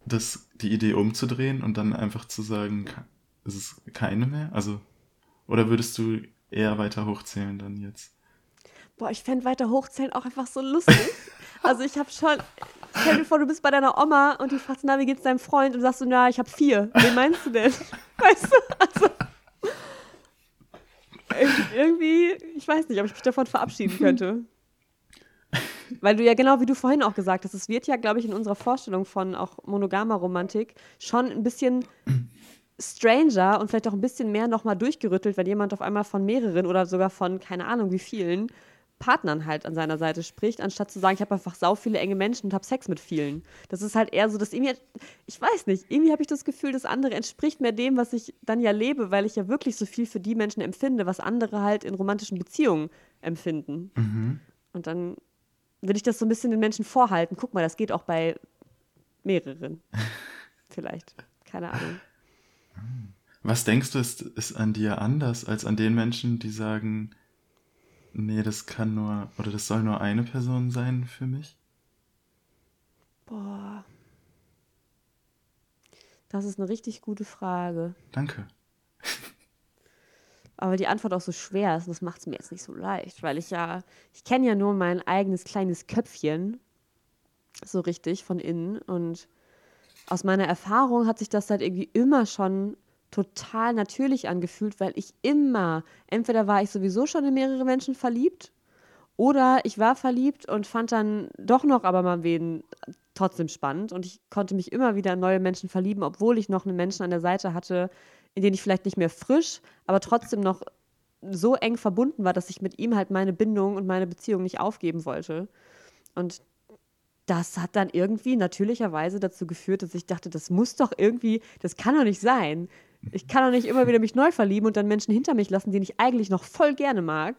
das, die Idee umzudrehen und dann einfach zu sagen, ist es keine mehr? Also, oder würdest du eher weiter hochzählen dann jetzt? Boah, ich fände weiter hochzählen auch einfach so lustig. *laughs* also ich habe schon, stell dir vor, du bist bei deiner Oma und die fragt, na, wie geht's deinem Freund? Und sagst du, na, ich habe vier. Wen meinst du denn? *laughs* Weißt du? Also, irgendwie, ich weiß nicht, ob ich mich davon verabschieden könnte. *laughs* Weil du ja genau wie du vorhin auch gesagt hast, es wird ja, glaube ich, in unserer Vorstellung von auch monogamer Romantik schon ein bisschen stranger und vielleicht auch ein bisschen mehr nochmal durchgerüttelt, wenn jemand auf einmal von mehreren oder sogar von keine Ahnung wie vielen Partnern halt an seiner Seite spricht, anstatt zu sagen, ich habe einfach sau viele enge Menschen und habe Sex mit vielen. Das ist halt eher so, dass irgendwie, ich weiß nicht, irgendwie habe ich das Gefühl, das andere entspricht mehr dem, was ich dann ja lebe, weil ich ja wirklich so viel für die Menschen empfinde, was andere halt in romantischen Beziehungen empfinden. Mhm. Und dann will ich das so ein bisschen den Menschen vorhalten. Guck mal, das geht auch bei mehreren. *laughs* Vielleicht. Keine Ahnung. Was denkst du, ist, ist an dir anders als an den Menschen, die sagen, Nee, das kann nur, oder das soll nur eine Person sein für mich? Boah. Das ist eine richtig gute Frage. Danke. *laughs* Aber die Antwort auch so schwer ist, das macht es mir jetzt nicht so leicht, weil ich ja, ich kenne ja nur mein eigenes kleines Köpfchen, so richtig von innen. Und aus meiner Erfahrung hat sich das halt irgendwie immer schon total natürlich angefühlt, weil ich immer, entweder war ich sowieso schon in mehrere Menschen verliebt oder ich war verliebt und fand dann doch noch aber mal wen trotzdem spannend und ich konnte mich immer wieder in neue Menschen verlieben, obwohl ich noch einen Menschen an der Seite hatte, in den ich vielleicht nicht mehr frisch, aber trotzdem noch so eng verbunden war, dass ich mit ihm halt meine Bindung und meine Beziehung nicht aufgeben wollte. Und das hat dann irgendwie natürlicherweise dazu geführt, dass ich dachte, das muss doch irgendwie, das kann doch nicht sein. Ich kann doch nicht immer wieder mich neu verlieben und dann Menschen hinter mich lassen, die ich eigentlich noch voll gerne mag.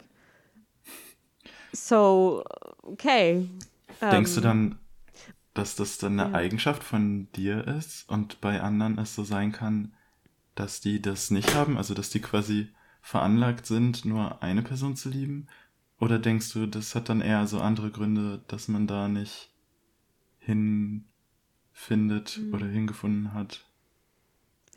So, okay. Denkst du ähm, dann, dass das dann eine ja. Eigenschaft von dir ist und bei anderen es so sein kann, dass die das nicht haben, also dass die quasi veranlagt sind, nur eine Person zu lieben? Oder denkst du, das hat dann eher so andere Gründe, dass man da nicht hinfindet mhm. oder hingefunden hat?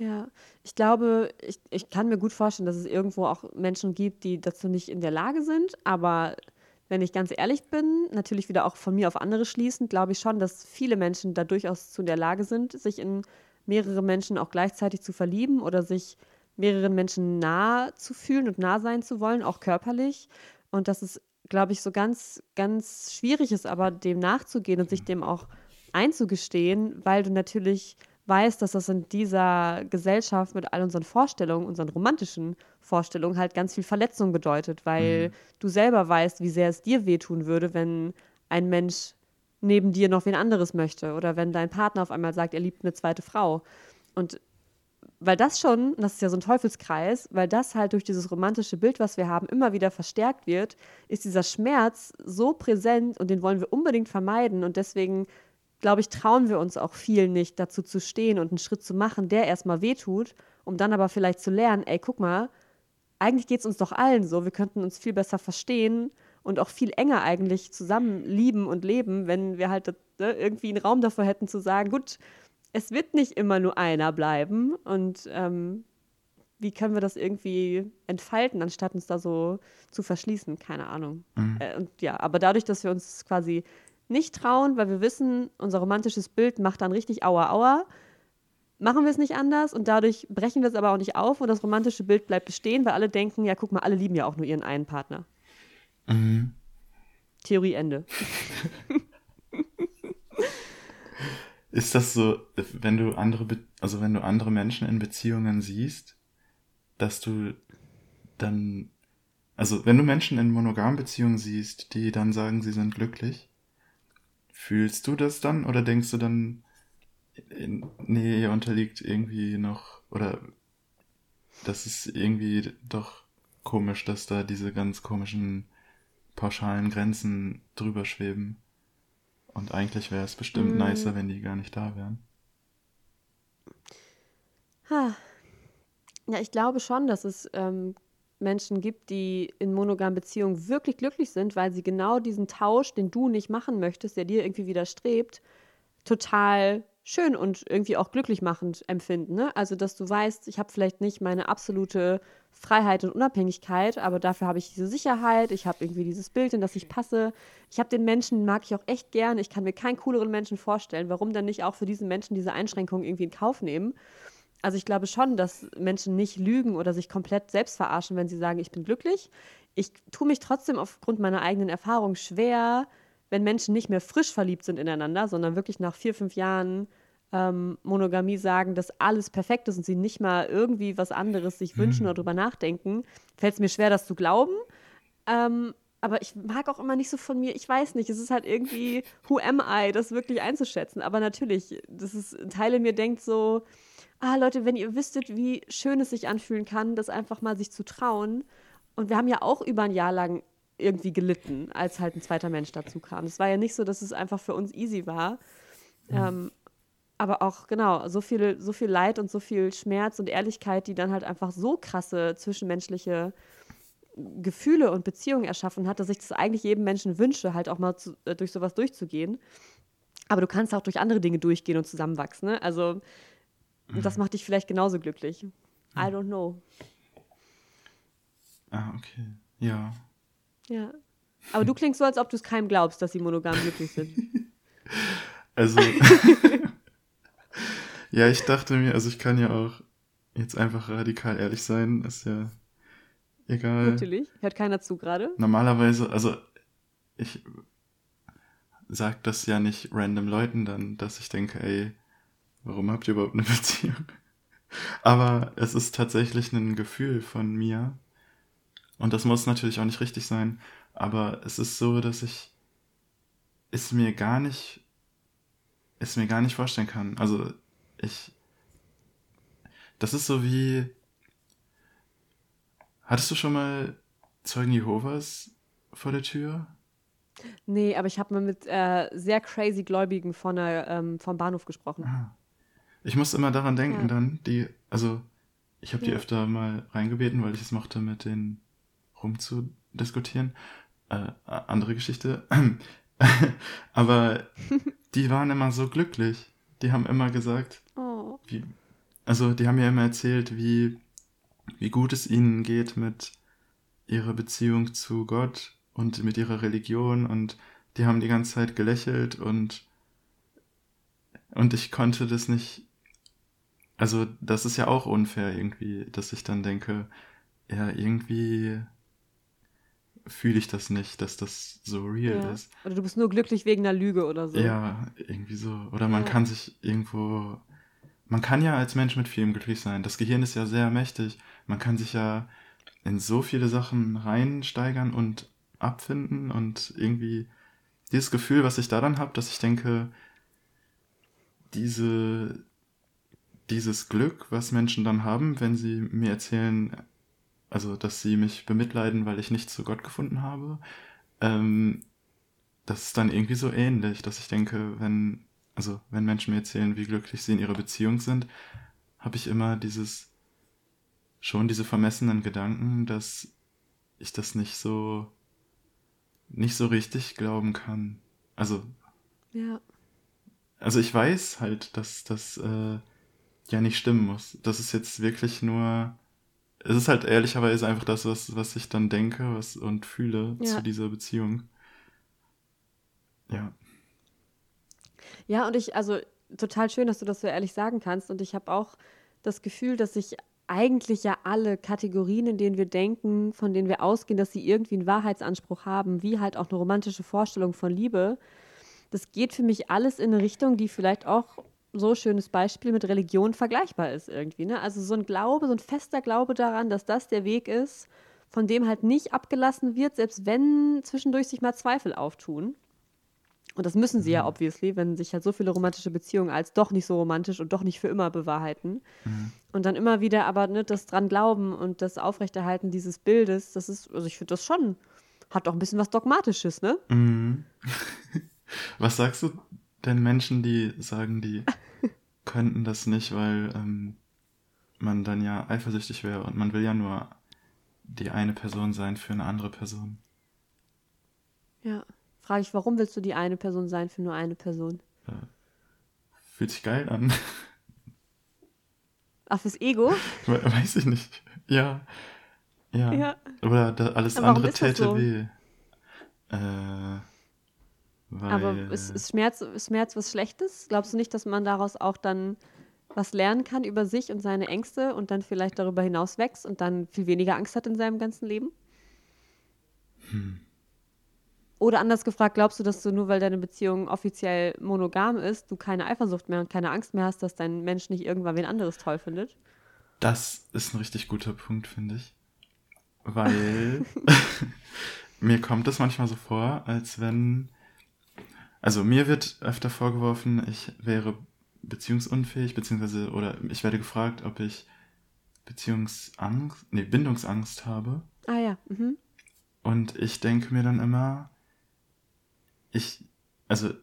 Ja, ich glaube, ich, ich kann mir gut vorstellen, dass es irgendwo auch Menschen gibt, die dazu nicht in der Lage sind. Aber wenn ich ganz ehrlich bin, natürlich wieder auch von mir auf andere schließend, glaube ich schon, dass viele Menschen da durchaus zu in der Lage sind, sich in mehrere Menschen auch gleichzeitig zu verlieben oder sich mehreren Menschen nah zu fühlen und nah sein zu wollen, auch körperlich. Und dass es, glaube ich, so ganz, ganz schwierig ist, aber dem nachzugehen und sich dem auch einzugestehen, weil du natürlich weiß, dass das in dieser Gesellschaft mit all unseren Vorstellungen, unseren romantischen Vorstellungen halt ganz viel Verletzung bedeutet, weil mhm. du selber weißt, wie sehr es dir wehtun würde, wenn ein Mensch neben dir noch wen anderes möchte oder wenn dein Partner auf einmal sagt, er liebt eine zweite Frau. Und weil das schon, das ist ja so ein Teufelskreis, weil das halt durch dieses romantische Bild, was wir haben, immer wieder verstärkt wird, ist dieser Schmerz so präsent und den wollen wir unbedingt vermeiden. Und deswegen, glaube ich, trauen wir uns auch viel nicht, dazu zu stehen und einen Schritt zu machen, der erstmal wehtut, um dann aber vielleicht zu lernen, ey, guck mal, eigentlich geht es uns doch allen so, wir könnten uns viel besser verstehen und auch viel enger eigentlich zusammen lieben und leben, wenn wir halt ne, irgendwie einen Raum davor hätten zu sagen, gut, es wird nicht immer nur einer bleiben und ähm, wie können wir das irgendwie entfalten, anstatt uns da so zu verschließen? Keine Ahnung. Mhm. Äh, und ja, aber dadurch, dass wir uns quasi nicht trauen, weil wir wissen, unser romantisches Bild macht dann richtig Aua Aua, machen wir es nicht anders und dadurch brechen wir es aber auch nicht auf und das romantische Bild bleibt bestehen, weil alle denken, ja, guck mal, alle lieben ja auch nur ihren einen Partner. Mhm. Theorie Ende. *laughs* Ist das so, wenn du andere, also wenn du andere Menschen in Beziehungen siehst, dass du dann, also wenn du Menschen in monogamen Beziehungen siehst, die dann sagen, sie sind glücklich, fühlst du das dann oder denkst du dann, nee, ihr unterliegt irgendwie noch, oder das ist irgendwie doch komisch, dass da diese ganz komischen pauschalen Grenzen drüber schweben? Und eigentlich wäre es bestimmt mm. nicer, wenn die gar nicht da wären. Ha. Ja, ich glaube schon, dass es ähm, Menschen gibt, die in monogamen Beziehungen wirklich glücklich sind, weil sie genau diesen Tausch, den du nicht machen möchtest, der dir irgendwie widerstrebt, total schön und irgendwie auch glücklich machend empfinden. Ne? Also, dass du weißt, ich habe vielleicht nicht meine absolute Freiheit und Unabhängigkeit, aber dafür habe ich diese Sicherheit, ich habe irgendwie dieses Bild, in das ich passe. Ich habe den Menschen, mag ich auch echt gern. Ich kann mir keinen cooleren Menschen vorstellen. Warum dann nicht auch für diesen Menschen diese Einschränkungen irgendwie in Kauf nehmen? Also ich glaube schon, dass Menschen nicht lügen oder sich komplett selbst verarschen, wenn sie sagen, ich bin glücklich. Ich tue mich trotzdem aufgrund meiner eigenen Erfahrung schwer, wenn Menschen nicht mehr frisch verliebt sind ineinander, sondern wirklich nach vier, fünf Jahren ähm, Monogamie sagen, dass alles perfekt ist und sie nicht mal irgendwie was anderes sich wünschen mhm. oder drüber nachdenken, fällt es mir schwer, das zu glauben. Ähm, aber ich mag auch immer nicht so von mir, ich weiß nicht, es ist halt irgendwie, who am I, das wirklich einzuschätzen. Aber natürlich, das ist, ein Teil in mir denkt so, ah Leute, wenn ihr wüsstet, wie schön es sich anfühlen kann, das einfach mal sich zu trauen. Und wir haben ja auch über ein Jahr lang irgendwie gelitten, als halt ein zweiter Mensch dazu kam. Es war ja nicht so, dass es einfach für uns easy war. Mhm. Ähm, aber auch, genau, so viel, so viel Leid und so viel Schmerz und Ehrlichkeit, die dann halt einfach so krasse zwischenmenschliche Gefühle und Beziehungen erschaffen hat, dass ich das eigentlich jedem Menschen wünsche, halt auch mal zu, äh, durch sowas durchzugehen. Aber du kannst auch durch andere Dinge durchgehen und zusammenwachsen. Ne? Also, mhm. das macht dich vielleicht genauso glücklich. Mhm. I don't know. Ah, okay. Ja. Ja. Aber du klingst so, als ob du es keinem glaubst, dass sie monogam glücklich sind. *laughs* Also. *laughs* Ja, ich dachte mir, also ich kann ja auch jetzt einfach radikal ehrlich sein, ist ja egal. Natürlich, hört keiner zu gerade. Normalerweise, also ich sag das ja nicht random Leuten dann, dass ich denke, ey, warum habt ihr überhaupt eine *laughs* Beziehung? Aber es ist tatsächlich ein Gefühl von mir. Und das muss natürlich auch nicht richtig sein. Aber es ist so, dass ich es mir gar nicht, es mir gar nicht vorstellen kann. Also ich. Das ist so wie. Hattest du schon mal Zeugen Jehovas vor der Tür? Nee, aber ich habe mal mit äh, sehr crazy Gläubigen von der, ähm, vom Bahnhof gesprochen. Ah. Ich muss immer daran denken, ja. dann, die, also ich habe die ja. öfter mal reingebeten, weil ich es mochte, mit denen rumzudiskutieren. Äh, andere Geschichte. *clears throat* aber *laughs* die waren immer so glücklich. Die haben immer gesagt, Oh. Wie, also die haben ja immer erzählt, wie, wie gut es ihnen geht mit ihrer Beziehung zu Gott und mit ihrer Religion und die haben die ganze Zeit gelächelt und und ich konnte das nicht also das ist ja auch unfair irgendwie, dass ich dann denke, ja, irgendwie fühle ich das nicht, dass das so real ja. ist. Oder du bist nur glücklich wegen einer Lüge oder so. Ja, irgendwie so. Oder man ja. kann sich irgendwo man kann ja als Mensch mit vielem glücklich sein. Das Gehirn ist ja sehr mächtig. Man kann sich ja in so viele Sachen reinsteigern und abfinden und irgendwie dieses Gefühl, was ich da dann habe, dass ich denke, diese, dieses Glück, was Menschen dann haben, wenn sie mir erzählen, also dass sie mich bemitleiden, weil ich nichts zu Gott gefunden habe, ähm, das ist dann irgendwie so ähnlich, dass ich denke, wenn, also wenn Menschen mir erzählen, wie glücklich sie in ihrer Beziehung sind, habe ich immer dieses, schon diese vermessenen Gedanken, dass ich das nicht so, nicht so richtig glauben kann. Also, Ja. also ich weiß halt, dass das äh, ja nicht stimmen muss. Das ist jetzt wirklich nur, es ist halt ehrlicherweise einfach das, was, was ich dann denke was, und fühle Ja. zu dieser Beziehung. Ja. Ja, und ich, also total schön, dass du das so ehrlich sagen kannst. Und ich habe auch das Gefühl, dass sich eigentlich ja alle Kategorien, in denen wir denken, von denen wir ausgehen, dass sie irgendwie einen Wahrheitsanspruch haben, wie halt auch eine romantische Vorstellung von Liebe, das geht für mich alles in eine Richtung, die vielleicht auch so schönes Beispiel mit Religion vergleichbar ist irgendwie. Ne? Also so ein Glaube, so ein fester Glaube daran, dass das der Weg ist, von dem halt nicht abgelassen wird, selbst wenn zwischendurch sich mal Zweifel auftun. Und das müssen sie ja obviously, wenn sich halt so viele romantische Beziehungen als doch nicht so romantisch und doch nicht für immer bewahrheiten. Und dann immer wieder aber ne, das dran glauben und das Aufrechterhalten dieses Bildes, das ist, also ich finde das schon, hat doch ein bisschen was Dogmatisches, ne? Mhm. *laughs* Was sagst du denn Menschen, die sagen, die *laughs* könnten das nicht, weil ähm, man dann ja eifersüchtig wäre und man will ja nur die eine Person sein für eine andere Person? Ja. Frage ich, warum willst du die eine Person sein für nur eine Person? Fühlt sich geil an. Ach, fürs Ego? *laughs* We- Weiß ich nicht. Ja. Ja. Ja. Oder da, alles Aber andere täte so? weh. Äh, weil, Aber ist, ist, Schmerz, ist Schmerz was Schlechtes? Glaubst du nicht, dass man daraus auch dann was lernen kann über sich und seine Ängste und dann vielleicht darüber hinaus wächst und dann viel weniger Angst hat in seinem ganzen Leben? Oder anders gefragt, glaubst du, dass du nur weil deine Beziehung offiziell monogam ist, du keine Eifersucht mehr und keine Angst mehr hast, dass dein Mensch nicht irgendwann wen anderes toll findet? Das ist ein richtig guter Punkt, finde ich. Weil *laughs* *laughs* mir kommt es manchmal so vor, als wenn. Also mir wird öfter vorgeworfen, ich wäre beziehungsunfähig, beziehungsweise, oder ich werde gefragt, ob ich Beziehungsangst, nee, Bindungsangst habe. Ah ja, mhm. Und ich denke mir dann immer, ich, also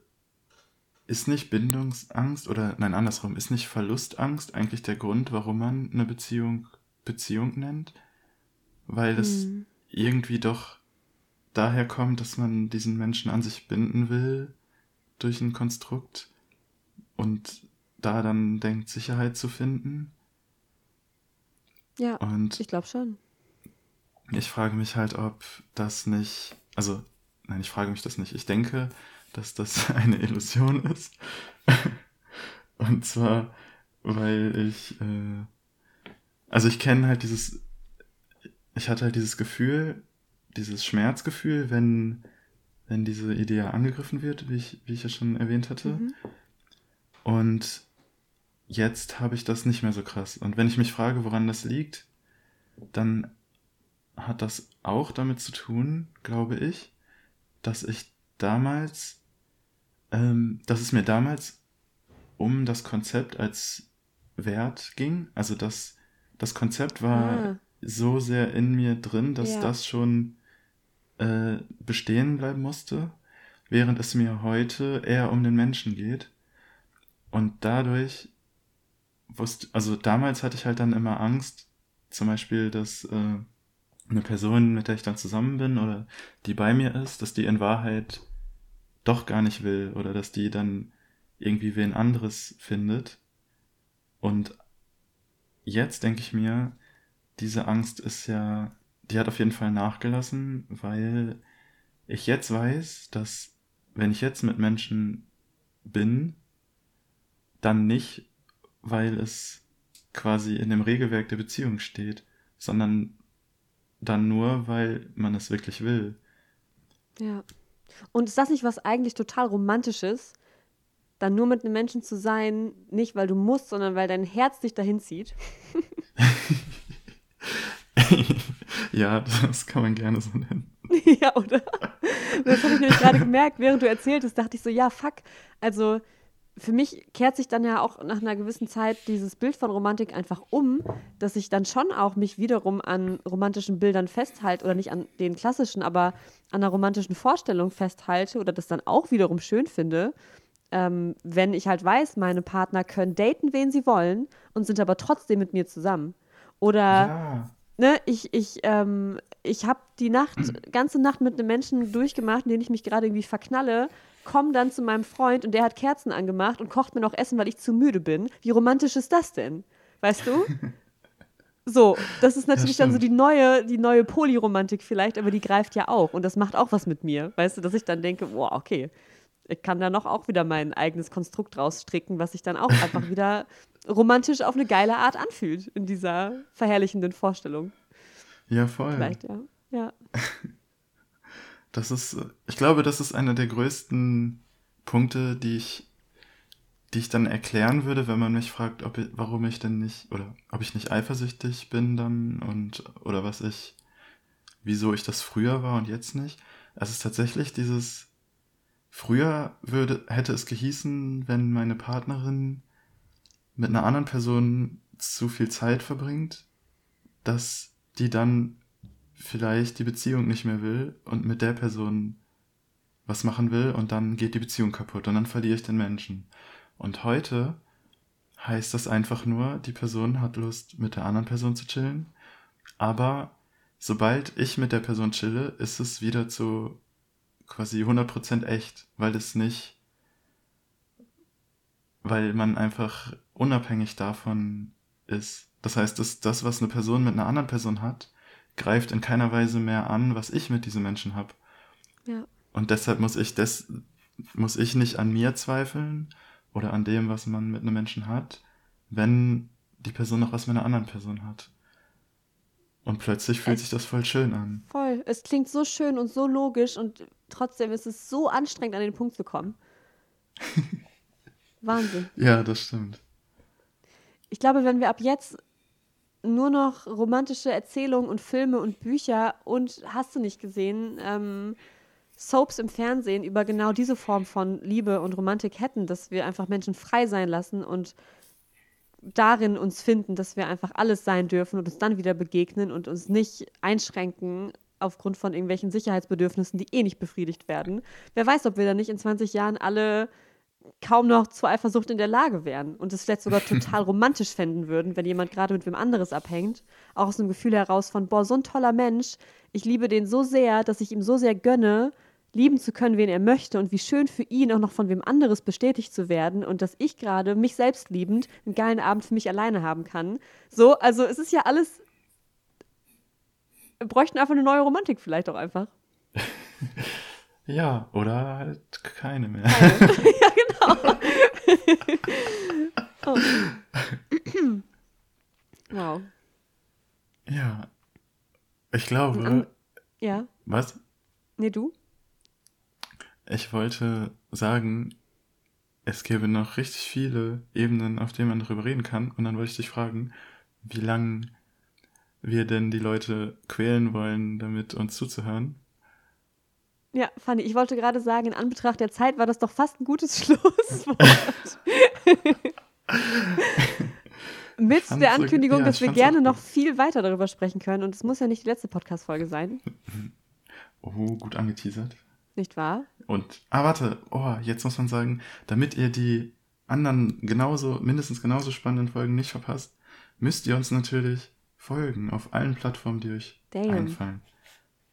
ist nicht Bindungsangst oder nein, andersrum, ist nicht Verlustangst eigentlich der Grund, warum man eine Beziehung Beziehung nennt? Weil es Hm. irgendwie doch daher kommt, dass man diesen Menschen an sich binden will durch ein Konstrukt und da dann denkt, Sicherheit zu finden. Ja, Und ich glaube schon. ich frage mich halt, ob das nicht, also, nein, ich frage mich das nicht. Ich denke, dass das *laughs* eine Illusion ist. *laughs* Und zwar, weil ich, äh, also ich kenne halt dieses, ich hatte halt dieses Gefühl, dieses Schmerzgefühl, wenn, wenn diese Idee angegriffen wird, wie ich, wie ich ja schon erwähnt hatte. Mhm. Und jetzt habe ich das nicht mehr so krass. Und wenn ich mich frage, woran das liegt, dann hat das auch damit zu tun, glaube ich, dass ich damals, ähm, dass es mir damals um das Konzept als Wert ging. Also das, das Konzept war Ah. so sehr in mir drin, dass Ja. das schon äh, bestehen bleiben musste, während es mir heute eher um den Menschen geht. Und dadurch wusste, also damals hatte ich halt dann immer Angst, zum Beispiel, dass äh, eine Person, mit der ich dann zusammen bin oder die bei mir ist, dass die in Wahrheit doch gar nicht will oder dass die dann irgendwie wen anderes findet. Und jetzt denke ich mir, diese Angst ist ja, die hat auf jeden Fall nachgelassen, weil ich jetzt weiß, dass wenn ich jetzt mit Menschen bin, dann nicht, weil es quasi in dem Regelwerk der Beziehung steht, sondern dann nur, weil man es wirklich will. Ja. Und ist das nicht was eigentlich total Romantisches, dann nur mit einem Menschen zu sein, nicht weil du musst, sondern weil dein Herz dich dahin zieht? *laughs* *laughs* ja, das kann man gerne so nennen. *laughs* ja, oder? Das habe ich nämlich gerade gemerkt, während du erzähltest, dachte ich so, ja, fuck. Also für mich kehrt sich dann ja auch nach einer gewissen Zeit dieses Bild von Romantik einfach um, dass ich dann schon auch mich wiederum an romantischen Bildern festhalte oder nicht an den klassischen, aber an einer romantischen Vorstellung festhalte oder das dann auch wiederum schön finde, ähm, wenn ich halt weiß, meine Partner können daten, wen sie wollen und sind aber trotzdem mit mir zusammen. Oder ja. Ne, ich, ich, ähm, ich habe die Nacht, *clears throat* ganze Nacht mit einem Menschen durchgemacht, in den ich mich gerade irgendwie verknalle komme dann zu meinem Freund und der hat Kerzen angemacht und kocht mir noch Essen, weil ich zu müde bin. Wie romantisch ist das denn? Weißt du? *laughs* So, das ist natürlich dann so die neue, die neue Polyromantik vielleicht, aber die greift ja auch und das macht auch was mit mir. Weißt du, dass ich dann denke, boah, okay, ich kann da noch auch wieder mein eigenes Konstrukt rausstricken, was sich dann auch *laughs* einfach wieder romantisch auf eine geile Art anfühlt in dieser verherrlichenden Vorstellung. Ja, voll. Vielleicht, ja. Ja. *laughs* Das ist, ich glaube, das ist einer der größten Punkte, die ich, die ich dann erklären würde, wenn man mich fragt, ob ich, warum ich denn nicht, oder ob ich nicht eifersüchtig bin dann und, oder was ich, wieso ich das früher war und jetzt nicht. Es ist tatsächlich dieses, früher würde, hätte es gehießen, wenn meine Partnerin mit einer anderen Person zu viel Zeit verbringt, dass die dann vielleicht die Beziehung nicht mehr will und mit der Person was machen will und dann geht die Beziehung kaputt und dann verliere ich den Menschen. Und heute heißt das einfach nur, die Person hat Lust, mit der anderen Person zu chillen, aber sobald ich mit der Person chille, ist es wieder zu quasi 100% echt, weil es nicht, weil man einfach unabhängig davon ist. Das heißt, dass das, was eine Person mit einer anderen Person hat, greift in keiner Weise mehr an, was ich mit diesen Menschen habe. Ja. Und deshalb muss ich das, muss ich nicht an mir zweifeln oder an dem, was man mit einem Menschen hat, wenn die Person noch was mit einer anderen Person hat. Und plötzlich fühlt es, sich das voll schön an. Voll. Es klingt so schön und so logisch und trotzdem ist es so anstrengend, an den Punkt zu kommen. *laughs* Wahnsinn. Ja, das stimmt. Ich glaube, wenn wir ab jetzt nur noch romantische Erzählungen und Filme und Bücher und hast du nicht gesehen, ähm, Soaps im Fernsehen über genau diese Form von Liebe und Romantik hätten, dass wir einfach Menschen frei sein lassen und darin uns finden, dass wir einfach alles sein dürfen und uns dann wieder begegnen und uns nicht einschränken aufgrund von irgendwelchen Sicherheitsbedürfnissen, die eh nicht befriedigt werden. Wer weiß, ob wir dann nicht in 20 Jahren alle kaum noch zur Eifersucht in der Lage wären und es vielleicht sogar *laughs* total romantisch fänden würden, wenn jemand gerade mit wem anderes abhängt. Auch aus einem Gefühl heraus von, boah, so ein toller Mensch, ich liebe den so sehr, dass ich ihm so sehr gönne, lieben zu können, wen er möchte und wie schön für ihn auch noch von wem anderes bestätigt zu werden und dass ich gerade mich selbst liebend einen geilen Abend für mich alleine haben kann. So, also es ist ja alles. Wir bräuchten einfach eine neue Romantik vielleicht auch einfach. *laughs* Ja, oder halt keine mehr. Keine. *laughs* ja, genau. *laughs* oh. wow. Ja. Ich glaube. Um, ja. Was? Nee, du? Ich wollte sagen, es gäbe noch richtig viele Ebenen, auf denen man darüber reden kann. Und dann wollte ich dich fragen, wie lange wir denn die Leute quälen wollen, damit uns zuzuhören. Ja, Fanny, ich wollte gerade sagen, in Anbetracht der Zeit war das doch fast ein gutes *laughs* Schlusswort. *laughs* Mit der Ankündigung, ja, dass wir gerne noch viel weiter darüber sprechen können. Und es muss ja nicht die letzte Podcast-Folge sein. Oh, gut angeteasert. Nicht wahr? Und, ah, warte, oh, jetzt muss man sagen, damit ihr die anderen genauso, mindestens genauso spannenden Folgen nicht verpasst, müsst ihr uns natürlich folgen auf allen Plattformen, die euch Damn. einfallen.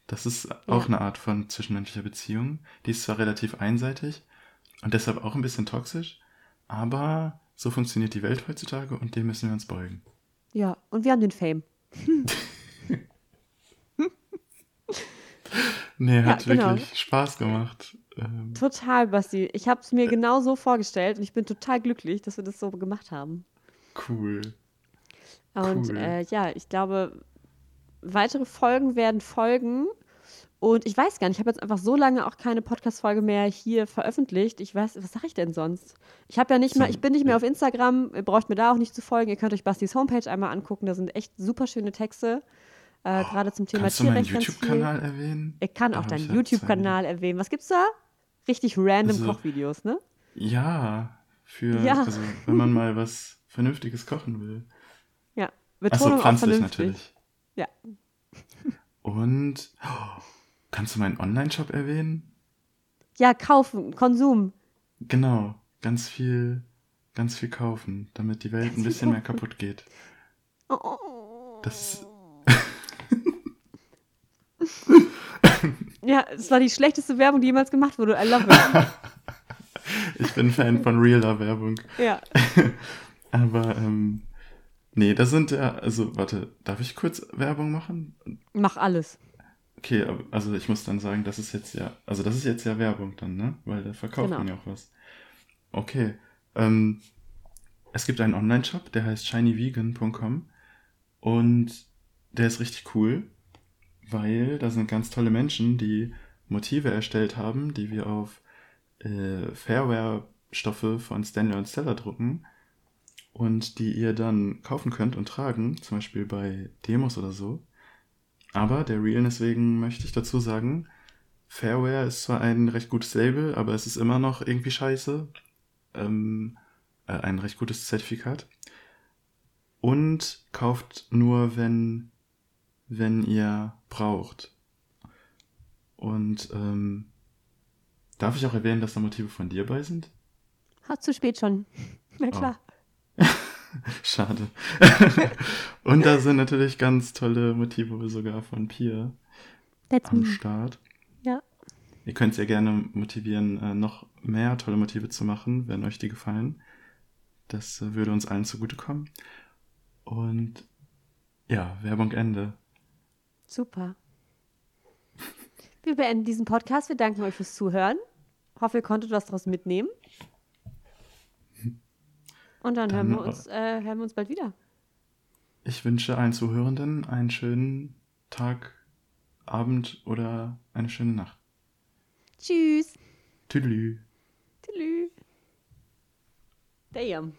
Das ist auch ja. eine Art von zwischenmenschlicher Beziehung. Die ist zwar relativ einseitig und deshalb auch ein bisschen toxisch, aber so funktioniert die Welt heutzutage und dem müssen wir uns beugen. Ja, und wir haben den Fame. *laughs* *laughs* nee, hat ja, genau. wirklich Spaß gemacht. Ähm, total, Basti. Ich habe es mir äh, genau so vorgestellt und ich bin total glücklich, dass wir das so gemacht haben. Cool. Und cool. Äh, ja, ich glaube, weitere Folgen werden folgen. Und ich weiß gar nicht, ich habe jetzt einfach so lange auch keine Podcast-Folge mehr hier veröffentlicht. Ich weiß, was sage ich denn sonst? Ich habe ja nicht mehr, ich bin nicht mehr auf Instagram, ihr braucht mir da auch nicht zu folgen. Ihr könnt euch Bastis Homepage einmal angucken, da sind echt super schöne Texte. Äh, oh, Gerade zum Thema kannst Tierrecht. Kannst du meinen YouTube-Kanal erwähnen? Ich kann auch deinen YouTube-Kanal erwähnen. Was gibt's da? Richtig random also, Kochvideos, ne? Ja, Für, Ja. also wenn man mal was Vernünftiges kochen will. Ja, Achso, Betonung auf pflanzlich natürlich. Ja. Und oh, kannst du meinen Online-Shop erwähnen? Ja, kaufen, Konsum. Genau, ganz viel, ganz viel kaufen, damit die Welt ein viel bisschen mehr kaputt geht. Oh. Das, *laughs* Ja, es war die schlechteste Werbung, die jemals gemacht wurde. I love it. *laughs* ich bin Fan von realer Werbung. ja. *laughs* Aber, ähm, nee, das sind ja, also, warte, darf ich kurz Werbung machen? Mach alles. Okay, also ich muss dann sagen, das ist jetzt ja, also das ist jetzt ja Werbung dann, ne? Weil da verkauft Genau. man ja auch was. Okay, ähm, es gibt einen Online-Shop, der heißt shinyvegan.com und der ist richtig cool, weil da sind ganz tolle Menschen, die Motive erstellt haben, die wir auf äh, Fairware-Stoffe von Stanley und Stella drucken und die ihr dann kaufen könnt und tragen, zum Beispiel bei Demos oder so. Aber der Realness wegen möchte ich dazu sagen, Fairware ist zwar ein recht gutes Label, aber es ist immer noch irgendwie scheiße. Ähm, äh, ein recht gutes Zertifikat. Und kauft nur, wenn, wenn ihr braucht. Und ähm, darf ich auch erwähnen, dass da Motive von dir bei sind? Hat zu spät schon. *laughs* Na klar. *laughs* Schade. *laughs* Und da sind natürlich ganz tolle Motive sogar von Pia That's am me. Start. Ja. Ihr könnt sehr gerne motivieren, äh, noch mehr tolle Motive zu machen, wenn euch die gefallen. Das äh, würde uns allen zugutekommen. Und ja, Werbung Ende. Super. Wir beenden diesen Podcast. Wir danken euch fürs Zuhören. Hoffe, ihr konntet was daraus mitnehmen. Und dann, hören, Dann, wir uns, äh, hören wir uns bald wieder. Ich wünsche allen Zuhörenden einen schönen Tag, Abend oder eine schöne Nacht. Tschüss. Tüdelü. Tschüss. Damn.